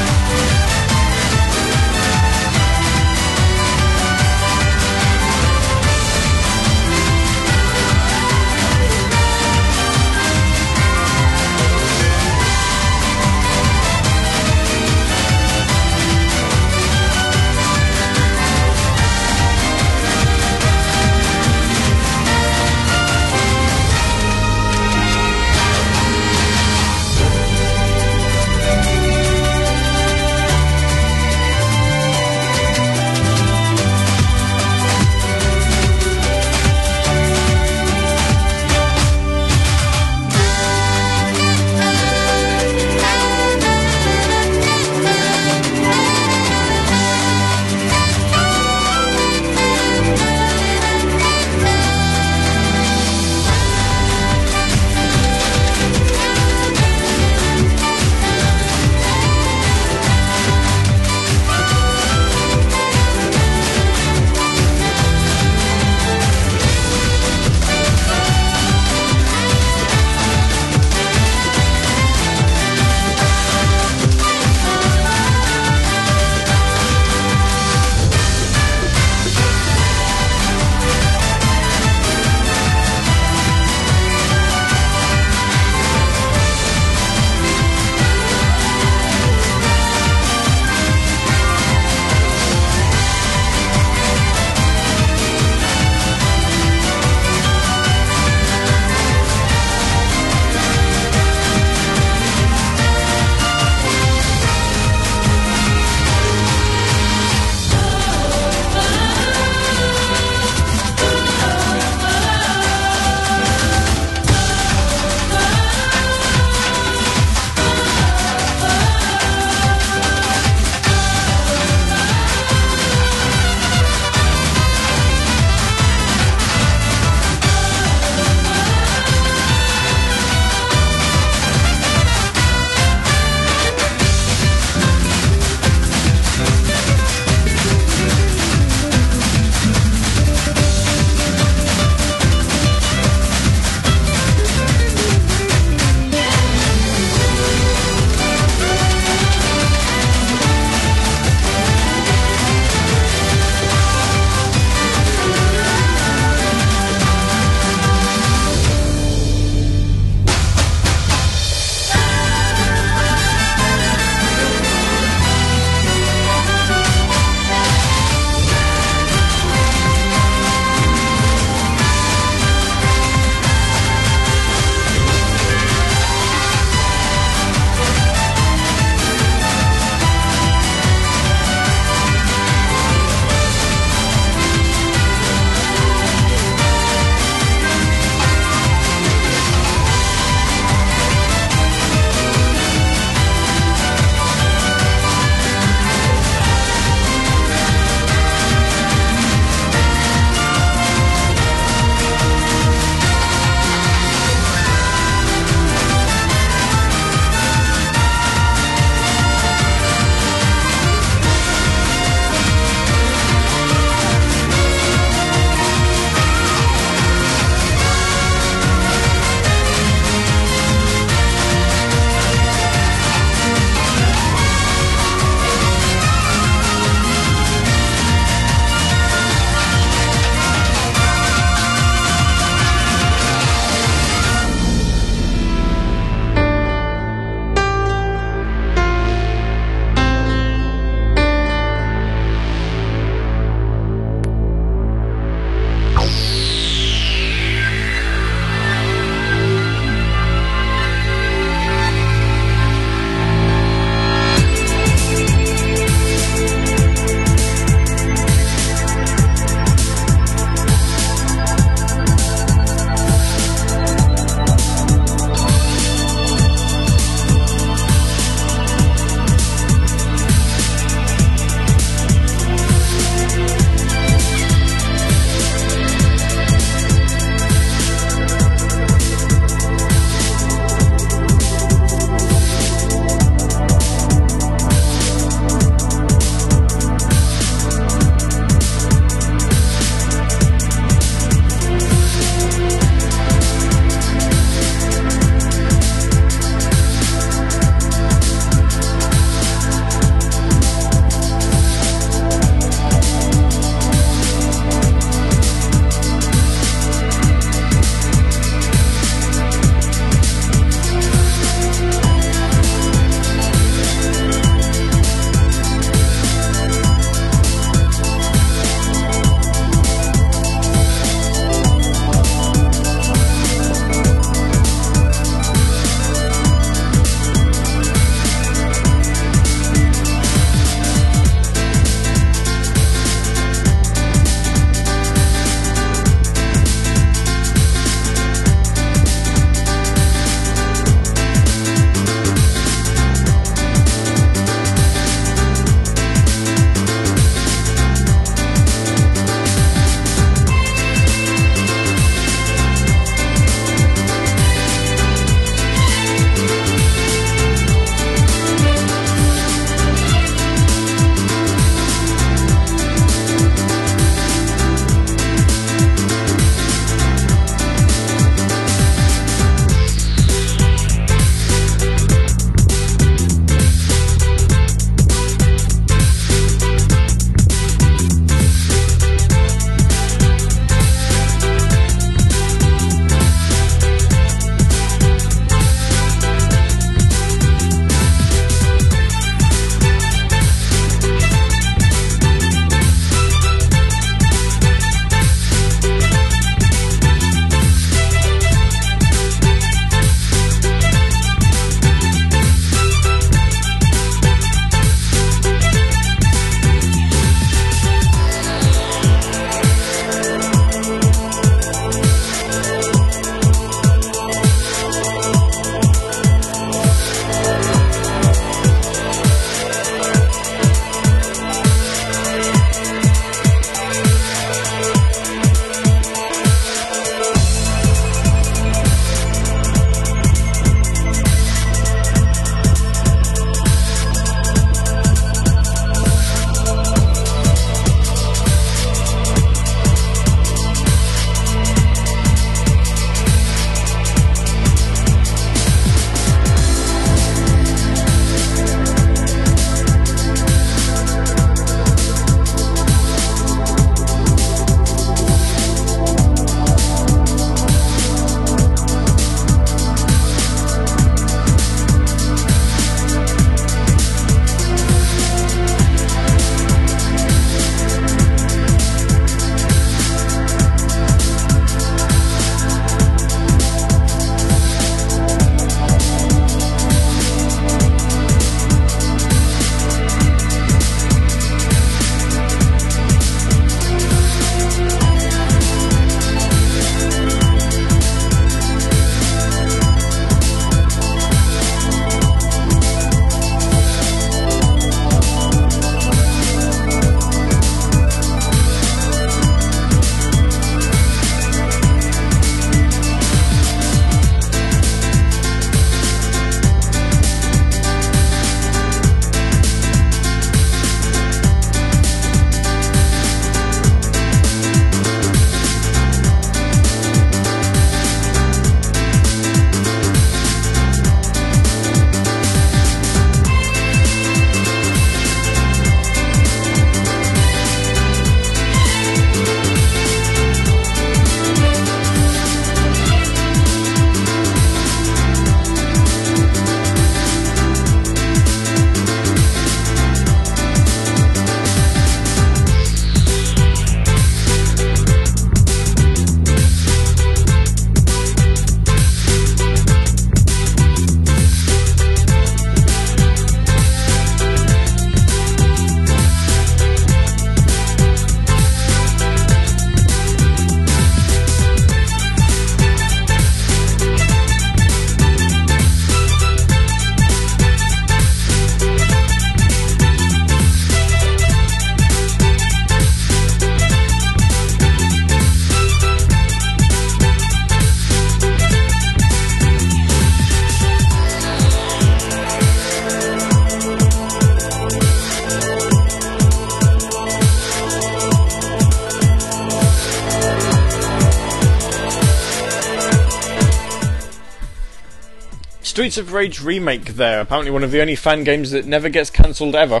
Streets of Rage remake there. Apparently, one of the only fan games that never gets cancelled ever.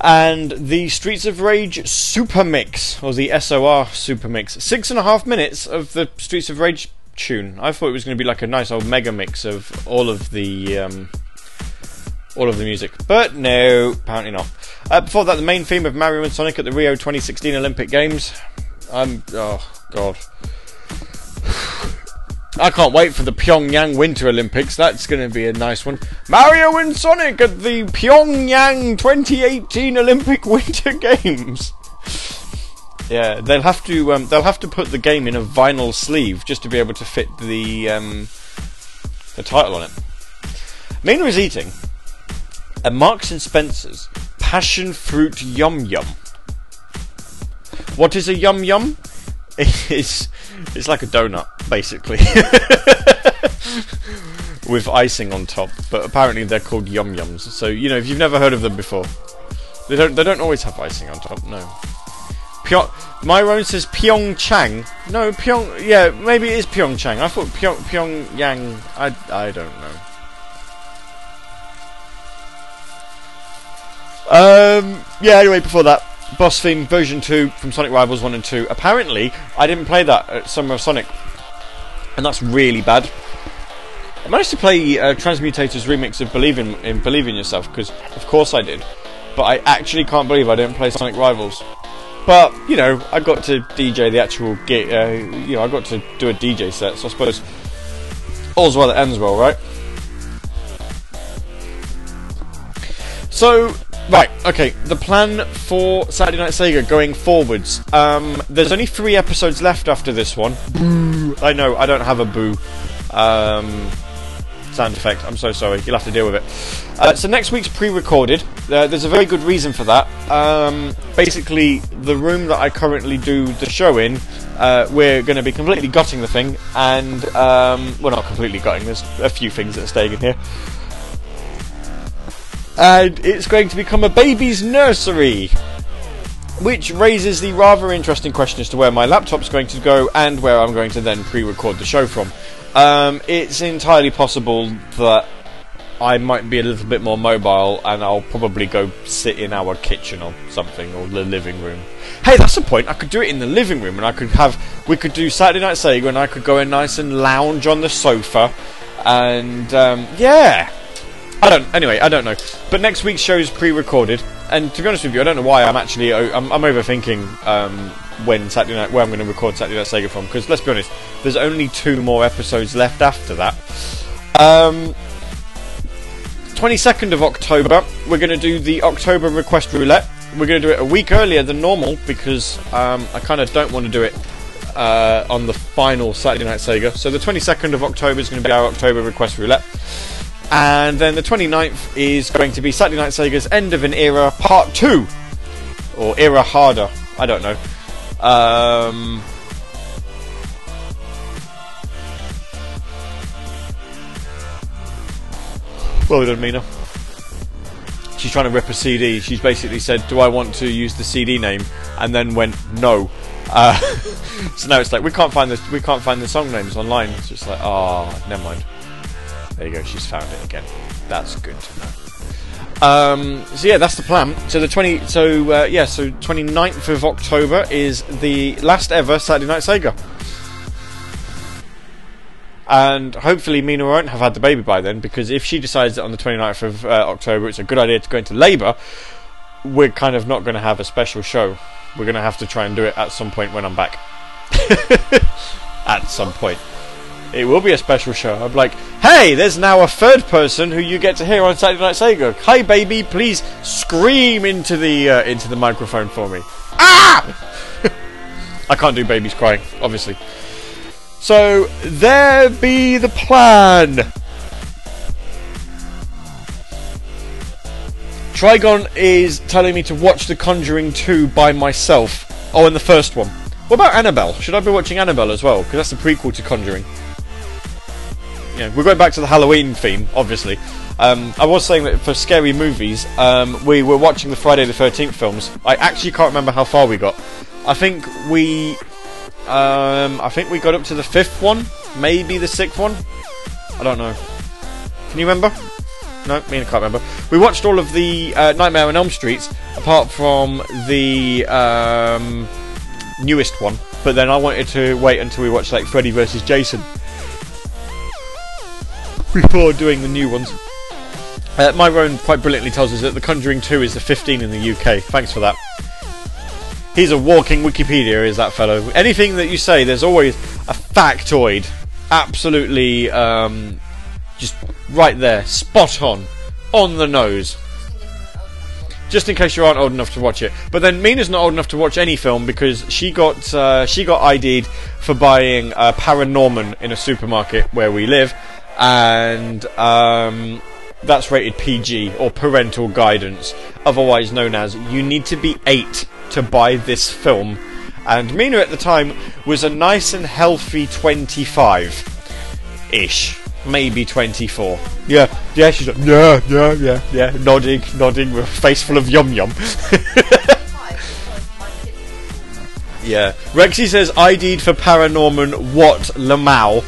And the Streets of Rage Super Mix, or the SOR Super Mix. Six and a half minutes of the Streets of Rage tune. I thought it was going to be like a nice old mega mix of all of the. Um, all of the music. But no, apparently not. Uh, before that, the main theme of Mario and Sonic at the Rio 2016 Olympic Games. I'm. Oh, God. I can't wait for the Pyongyang Winter Olympics. That's going to be a nice one. Mario and Sonic at the Pyongyang 2018 Olympic Winter Games. Yeah, they'll have to um, they'll have to put the game in a vinyl sleeve just to be able to fit the um, the title on it. Mina is eating a Marks and Spencer's passion fruit yum yum. What is a yum yum? It's it's like a donut basically, with icing on top. But apparently they're called yum yums. So you know if you've never heard of them before, they don't they don't always have icing on top. No. Pyong, Myron says Pyeongchang. No, Pyong. Yeah, maybe it is Pyeongchang. I thought Pyong, Pyongyang. I I don't know. Um, yeah, anyway, before that, Boss Theme version 2 from Sonic Rivals 1 and 2. Apparently, I didn't play that at Summer of Sonic, and that's really bad. I managed to play uh, Transmutator's remix of Believe in, in Believe in Yourself, because of course I did. But I actually can't believe I didn't play Sonic Rivals. But, you know, I got to DJ the actual gig, uh, you know, I got to do a DJ set, so I suppose all's well that ends well, right? So, right, okay, the plan for Saturday Night Sega going forwards. Um, there's only three episodes left after this one. Boo! I know, I don't have a boo um, sound effect. I'm so sorry. You'll have to deal with it. Uh, so next week's pre-recorded. Uh, there's a very good reason for that. Um, basically, the room that I currently do the show in, uh, we're going to be completely gutting the thing, and um, well, not completely gutting. There's a few things that are staying in here and it's going to become a baby's nursery. Which raises the rather interesting question as to where my laptop's going to go and where I'm going to then pre record the show from. Um, it's entirely possible that I might be a little bit more mobile and I'll probably go sit in our kitchen or something or the living room. Hey, that's the point. I could do it in the living room and I could have. We could do Saturday Night Sega and I could go in nice and lounge on the sofa and. Um, yeah! I don't. Anyway, I don't know. But next week's show is pre-recorded, and to be honest with you, I don't know why I'm actually I'm, I'm overthinking um, when Saturday night where I'm going to record Saturday Night Sega from because let's be honest, there's only two more episodes left after that. Um, 22nd of October, we're going to do the October request roulette. We're going to do it a week earlier than normal because um, I kind of don't want to do it uh, on the final Saturday Night Sega. So the 22nd of October is going to be our October request roulette. And then the 29th is going to be Saturday Night Sega's End of an Era Part 2. Or Era Harder. I don't know. Um, well done, Mina. She's trying to rip a CD. She's basically said, Do I want to use the CD name? And then went, No. Uh, so now it's like we can't find the we can't find the song names online. It's just like, oh, never mind. There you go. She's found it again. That's good to know. Um, so yeah, that's the plan. So the twenty. So uh, yeah. So 29th of October is the last ever Saturday Night Sega. And hopefully Mina won't have had the baby by then, because if she decides that on the 29th of uh, October it's a good idea to go into labour, we're kind of not going to have a special show. We're going to have to try and do it at some point when I'm back. at some point. It will be a special show. I'm like, hey, there's now a third person who you get to hear on Saturday Night Sega. Hi, baby, please scream into the uh, into the microphone for me. Ah! I can't do babies crying, obviously. So there be the plan. Trigon is telling me to watch The Conjuring 2 by myself. Oh, and the first one. What about Annabelle? Should I be watching Annabelle as well? Because that's the prequel to Conjuring. Yeah, we're going back to the Halloween theme, obviously. Um, I was saying that for scary movies, um, we were watching the Friday the 13th films. I actually can't remember how far we got. I think we. Um, I think we got up to the fifth one, maybe the sixth one. I don't know. Can you remember? No, me and I can't remember. We watched all of the uh, Nightmare on Elm Streets, apart from the um, newest one. But then I wanted to wait until we watched like Freddy vs. Jason before doing the new ones. Uh, Myron quite brilliantly tells us that The Conjuring 2 is the 15 in the UK. Thanks for that. He's a walking Wikipedia, is that fellow. Anything that you say, there's always a factoid. Absolutely, um, just right there, spot on, on the nose. Just in case you aren't old enough to watch it. But then Mina's not old enough to watch any film because she got uh, she got ID'd for buying uh, Paranorman in a supermarket where we live, and um, that's rated PG or parental guidance, otherwise known as you need to be eight to buy this film. And Mina at the time was a nice and healthy 25 ish, maybe 24. Yeah, yeah, she's like, yeah, yeah, yeah, yeah, nodding, nodding with a face full of yum yum. yeah. Rexy says ID'd for Paranorman, what, Lamau?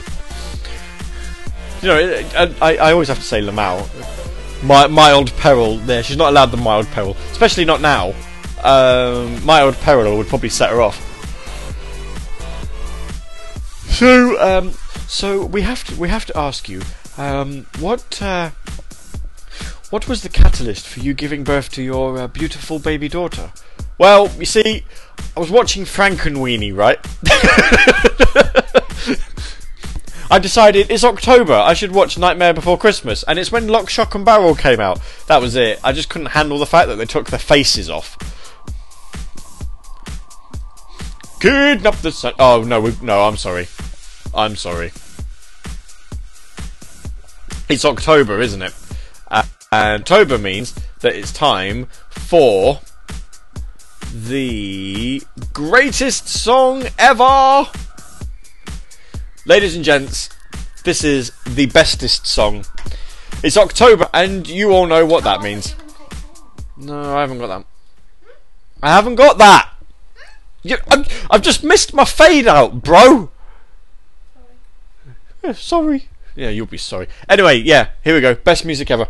You know, I, I always have to say Lamau. My, mild peril there. She's not allowed the mild peril, especially not now. Um, mild peril would probably set her off. So, um, so we have to we have to ask you, um, what uh, what was the catalyst for you giving birth to your uh, beautiful baby daughter? Well, you see, I was watching Frankenweenie, right? I decided it's October. I should watch Nightmare Before Christmas, and it's when Lock, Shock, and Barrel came out. That was it. I just couldn't handle the fact that they took their faces off. Kidnap the sun. Oh no, we, no. I'm sorry. I'm sorry. It's October, isn't it? Uh, and October means that it's time for the greatest song ever. Ladies and gents, this is the bestest song. It's October, and you all know what that means. No, I haven't got that. I haven't got that. You, I've, I've just missed my fade out, bro. Yeah, sorry. Yeah, you'll be sorry. Anyway, yeah, here we go. Best music ever.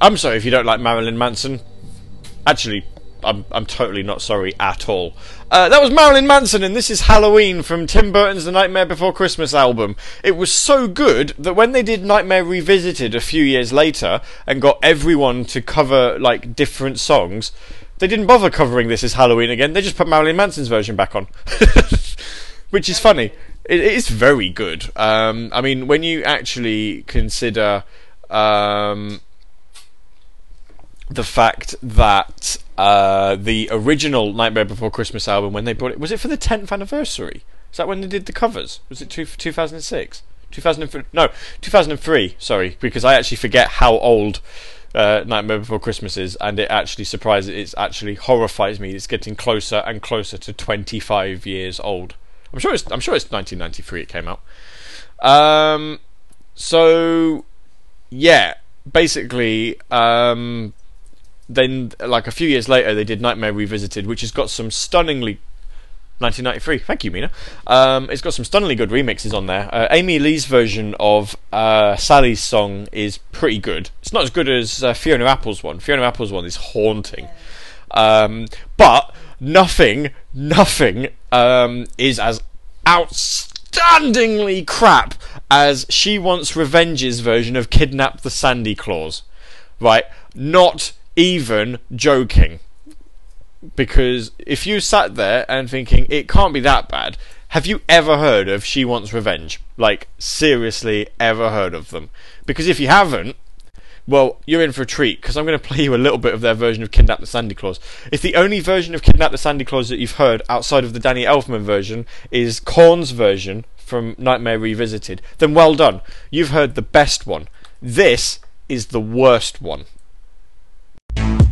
I'm sorry if you don't like Marilyn Manson. Actually, I'm I'm totally not sorry at all. Uh, that was Marilyn Manson, and this is Halloween from Tim Burton's The Nightmare Before Christmas album. It was so good that when they did Nightmare Revisited a few years later and got everyone to cover like different songs, they didn't bother covering this as Halloween again. They just put Marilyn Manson's version back on, which is funny. It, it is very good. Um, I mean, when you actually consider. Um, the fact that uh, the original Nightmare Before Christmas album, when they brought it, was it for the 10th anniversary? Is that when they did the covers? Was it two, 2006? 2003? No, 2003. Sorry, because I actually forget how old uh, Nightmare Before Christmas is, and it actually surprises, it actually horrifies me. It's getting closer and closer to 25 years old. I'm sure it's, I'm sure it's 1993. It came out. Um, so yeah, basically, um, then like a few years later, they did Nightmare Revisited, which has got some stunningly 1993. Thank you, Mina. Um, it's got some stunningly good remixes on there. Uh, Amy Lee's version of uh, Sally's song is pretty good. It's not as good as uh, Fiona Apple's one. Fiona Apple's one is haunting, um, but nothing, nothing um, is as outstandingly crap as She Wants Revenge's version of Kidnap the Sandy Claus. Right? Not even joking because if you sat there and thinking it can't be that bad, have you ever heard of She Wants Revenge? Like seriously, ever heard of them? Because if you haven't, well, you're in for a treat because I'm going to play you a little bit of their version of Kidnap the Sandy Claus. If the only version of Kidnap the Sandy Claus that you've heard outside of the Danny Elfman version is Korn's version from Nightmare Revisited, then well done. You've heard the best one. This is the worst one. I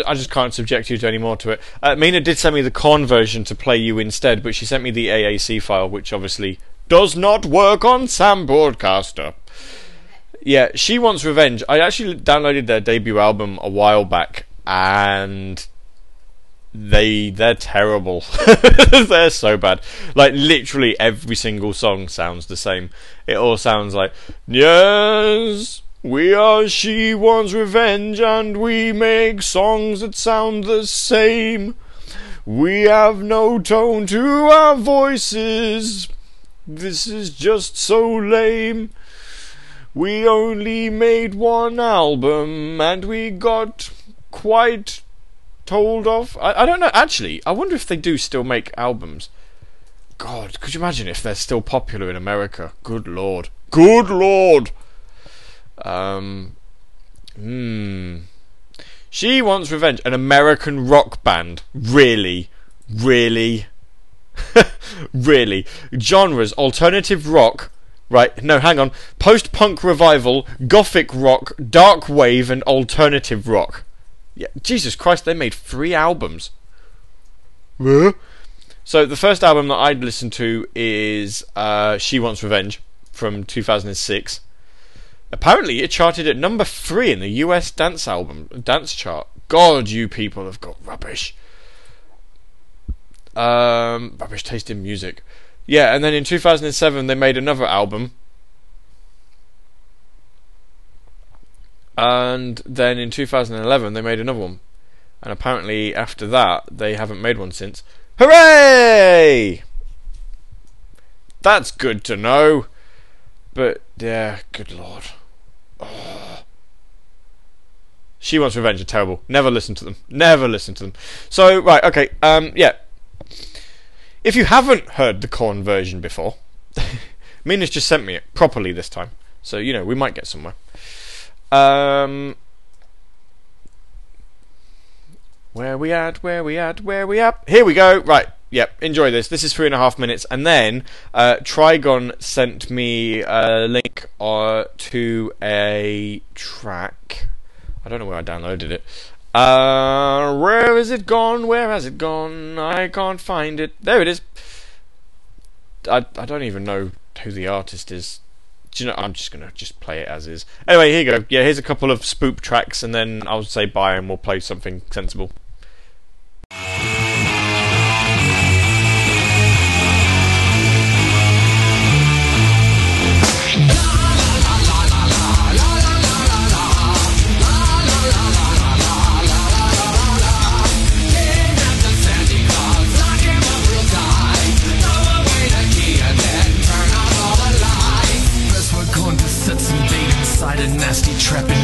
I, I, just can't subject you to any more to it. Uh, Mina did send me the con version to play you instead, but she sent me the AAC file, which obviously does not work on Sam Broadcaster. Yeah, she wants revenge. I actually downloaded their debut album a while back, and they they're terrible. they're so bad. Like literally every single song sounds the same. It all sounds like yes, we are she wants revenge and we make songs that sound the same. We have no tone to our voices. This is just so lame. We only made one album and we got quite told off. I, I don't know. Actually, I wonder if they do still make albums. God, could you imagine if they're still popular in America? Good lord. Good lord. Um. Hmm. She wants revenge. An American rock band. Really, really, really. Genres: alternative rock. Right, no, hang on. Post punk revival, gothic rock, dark wave, and alternative rock. Yeah, Jesus Christ, they made three albums. So the first album that I'd listened to is uh, "She Wants Revenge" from 2006. Apparently, it charted at number three in the U.S. dance album dance chart. God, you people have got rubbish. Um, rubbish taste in music. Yeah, and then in 2007 they made another album. And then in 2011 they made another one. And apparently after that they haven't made one since. Hooray! That's good to know. But yeah, good lord. Oh. She Wants Revenge are terrible. Never listen to them. Never listen to them. So right, okay, um, yeah. If you haven't heard the Korn version before, Mina's just sent me it properly this time. So you know we might get somewhere. Um, where we at? Where we at? Where we at? Here we go. Right. Yep. Enjoy this. This is three and a half minutes, and then uh, Trigon sent me a link uh, to a track. I don't know where I downloaded it. Uh, where is it gone? Where has it gone? I can't find it. There it is. I I don't even know who the artist is. Do you know? I'm just gonna just play it as is. Anyway, here you go. Yeah, here's a couple of spoop tracks, and then I'll say bye, and we'll play something sensible. Nasty trap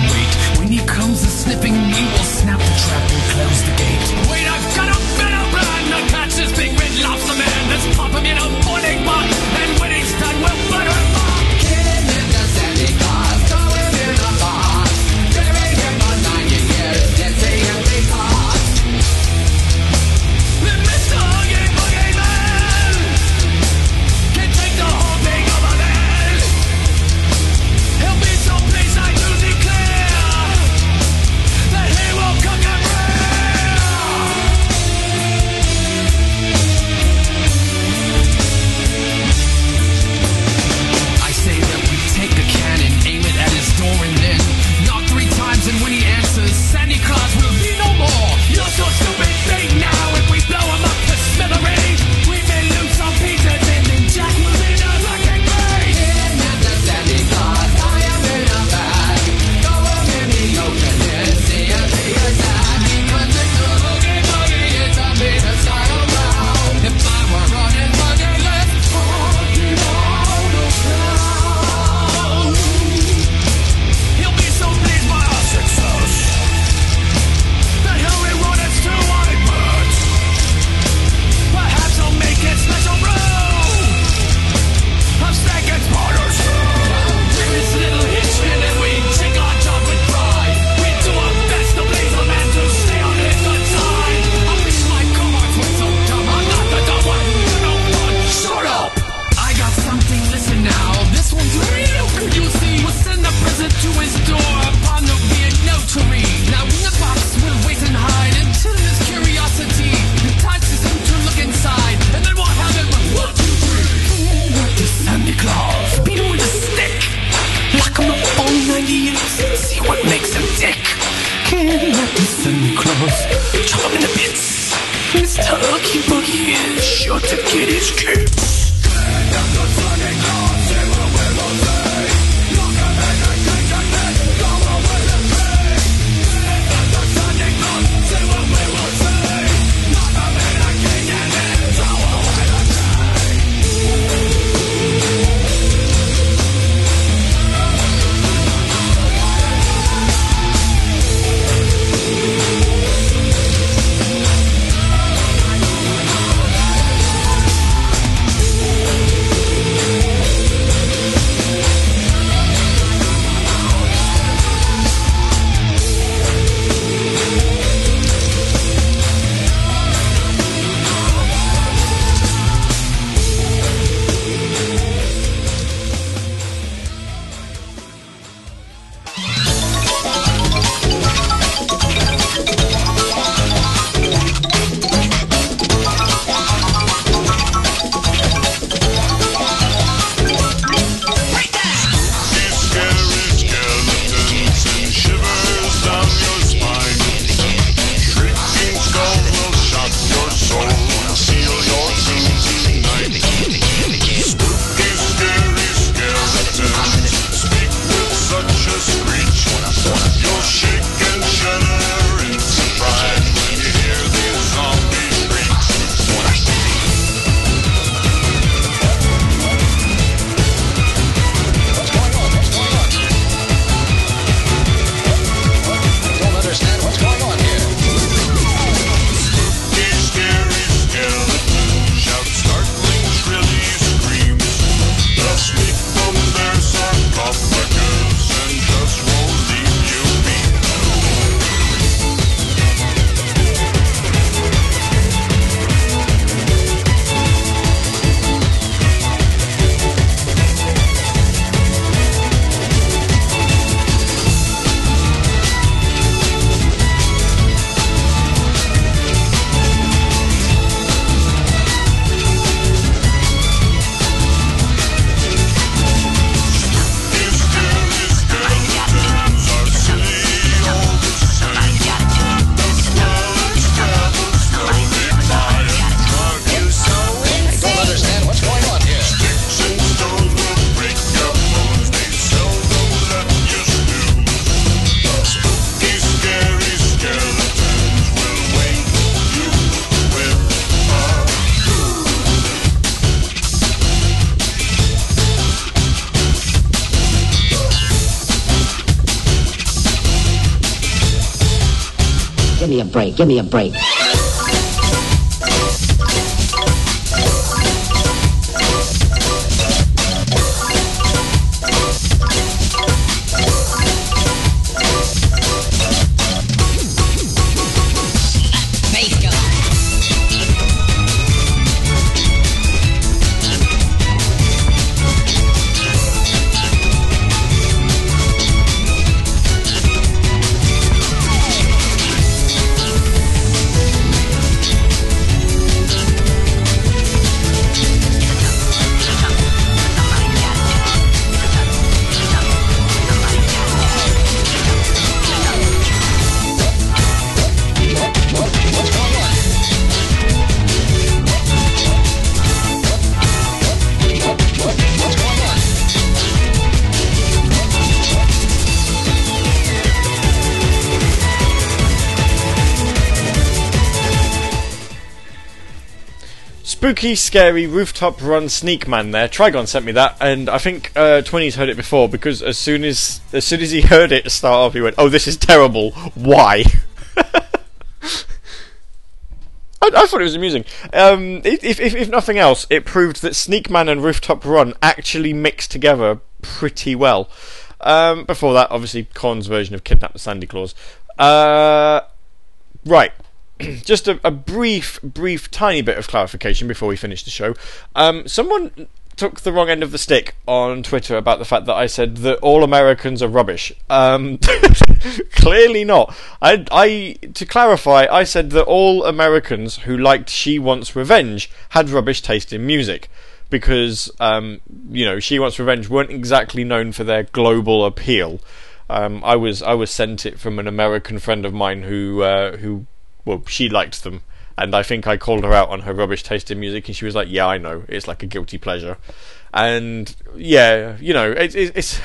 Give me a break. Spooky, scary rooftop run sneak man. There, Trigon sent me that, and I think uh, Twinny's heard it before because as soon as as soon as he heard it start off, he went, "Oh, this is terrible. Why?" I, I thought it was amusing. Um, if, if, if nothing else, it proved that Sneak Man and Rooftop Run actually mix together pretty well. Um, before that, obviously, Korn's version of Kidnap the Sandy Claws. Uh, right. Just a, a brief, brief, tiny bit of clarification before we finish the show. Um, someone took the wrong end of the stick on Twitter about the fact that I said that all Americans are rubbish. Um, clearly not. I, I, to clarify, I said that all Americans who liked She Wants Revenge had rubbish taste in music. Because, um, you know, She Wants Revenge weren't exactly known for their global appeal. Um, I was I was sent it from an American friend of mine who uh, who well she liked them and I think I called her out on her rubbish taste in music, and she was like, "Yeah, I know, it's like a guilty pleasure," and yeah, you know, it, it, it's.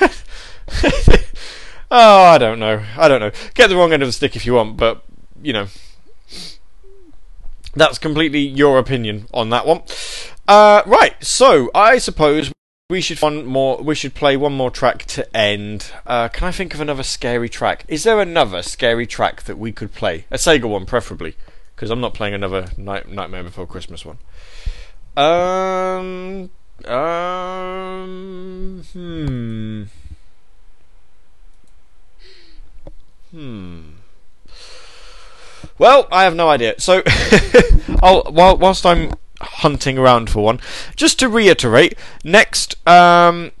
oh, I don't know, I don't know. Get the wrong end of the stick if you want, but you know, that's completely your opinion on that one. Uh, right, so I suppose we should one more. We should play one more track to end. Uh, can I think of another scary track? Is there another scary track that we could play? A Sega one, preferably because I'm not playing another Night- Nightmare Before Christmas one. Um, um, hmm, hmm. Well, I have no idea. So, while, whilst I'm hunting around for one, just to reiterate, next um,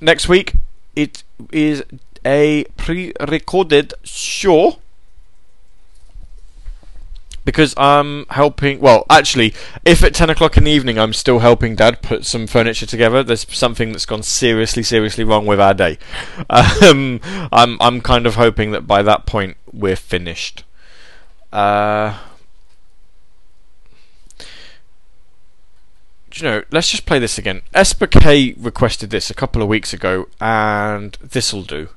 next week it is a pre-recorded show because I'm helping. Well, actually, if at ten o'clock in the evening I'm still helping Dad put some furniture together, there's something that's gone seriously, seriously wrong with our day. Um, I'm I'm kind of hoping that by that point we're finished. Uh, you know? Let's just play this again. Esper K requested this a couple of weeks ago, and this'll do.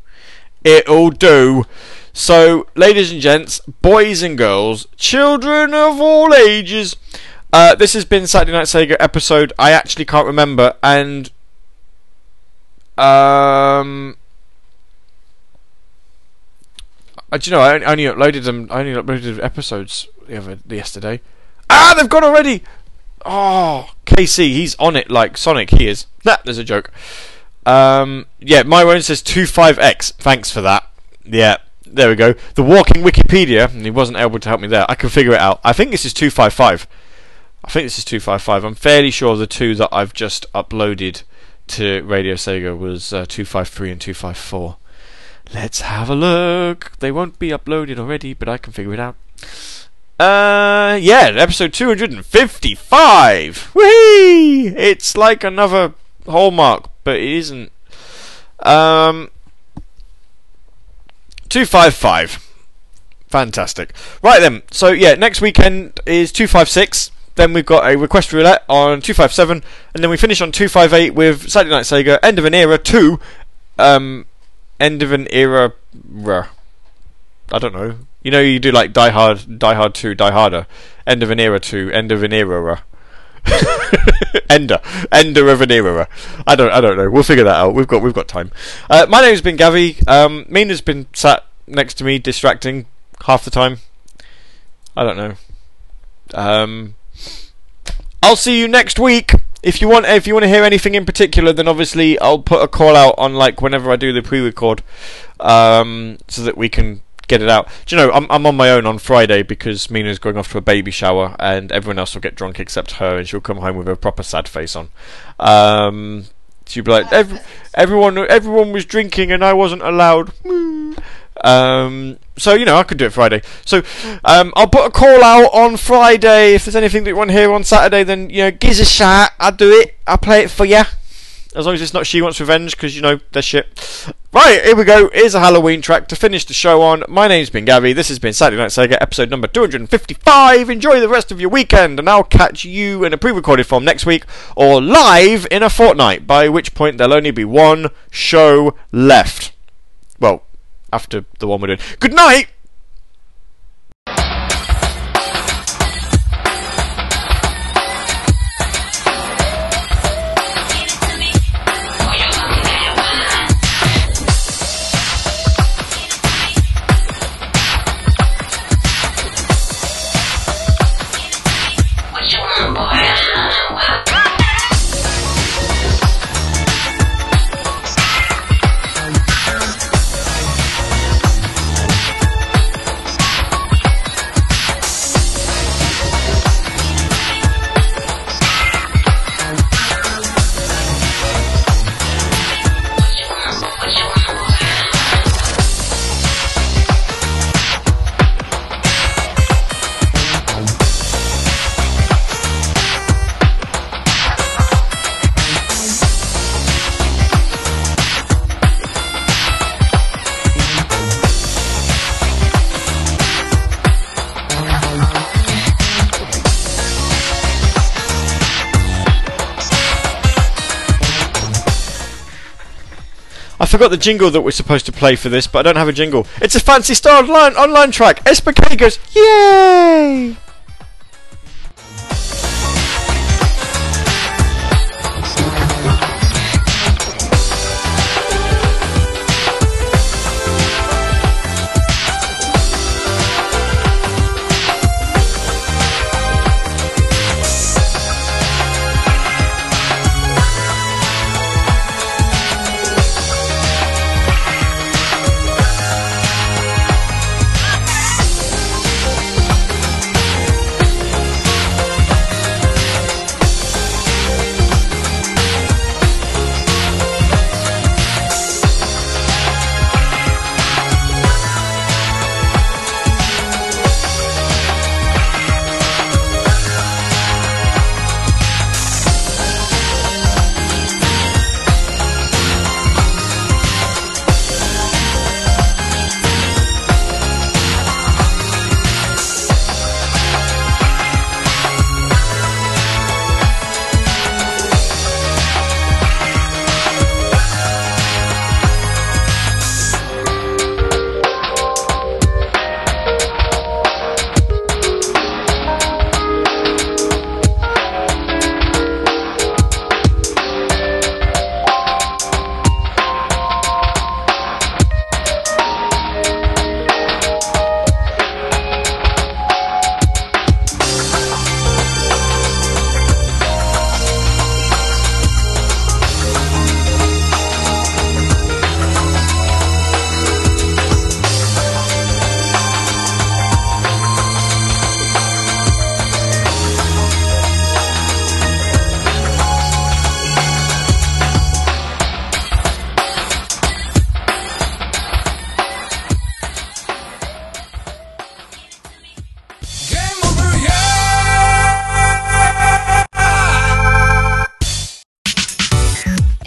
It'll do. So, ladies and gents, boys and girls, children of all ages, uh, this has been Saturday Night Sega episode. I actually can't remember, and um, uh, do you know? I only- I only uploaded them. I only uploaded episodes the other yesterday. Ah, they've gone already. Oh, KC, he's on it like Sonic. He is. Nah, there's a joke. Um, yeah, my one says 25x. Thanks for that. Yeah, there we go. The walking Wikipedia, he wasn't able to help me there. I can figure it out. I think this is 255. I think this is 255. I'm fairly sure the two that I've just uploaded to Radio Sega was uh, 253 and 254. Let's have a look. They won't be uploaded already, but I can figure it out. Uh, yeah, episode 255. Whee! It's like another hallmark, but it isn't. Um, 255. Fantastic. Right then, so yeah, next weekend is 256. Then we've got a request roulette on 257. And then we finish on 258 with Saturday Night Sega, End of an Era 2. Um, End of an Era. I don't know. You know, you do like Die Hard, Die Hard 2, Die Harder. End of an Era 2, End of an Era. Ender, Ender of an era. I don't, I don't know. We'll figure that out. We've got, we've got time. Uh, my name's been Gavi. Um, Mina's been sat next to me, distracting half the time. I don't know. Um, I'll see you next week. If you want, if you want to hear anything in particular, then obviously I'll put a call out on like whenever I do the pre-record, um, so that we can get it out. Do you know, I'm I'm on my own on Friday because Mina's going off to a baby shower, and everyone else will get drunk except her, and she'll come home with a proper sad face on. Um, she'll be like, Ev- everyone, everyone was drinking, and I wasn't allowed. Um, so you know, I could do it Friday. So um, I'll put a call out on Friday. If there's anything that you want to hear on Saturday, then you know, give us a shout. I'll do it. I'll play it for you. As long as it's not She Wants Revenge, because you know, they're shit. Right, here we go. Here's a Halloween track to finish the show on. My name's been Gary. This has been Saturday Night Sega, episode number 255. Enjoy the rest of your weekend, and I'll catch you in a pre recorded form next week, or live in a fortnight, by which point there'll only be one show left. Well, after the one we're doing. Good night! Forgot the jingle that we're supposed to play for this, but I don't have a jingle. It's a Phantasy Star Online, online track. SPK goes, Yay!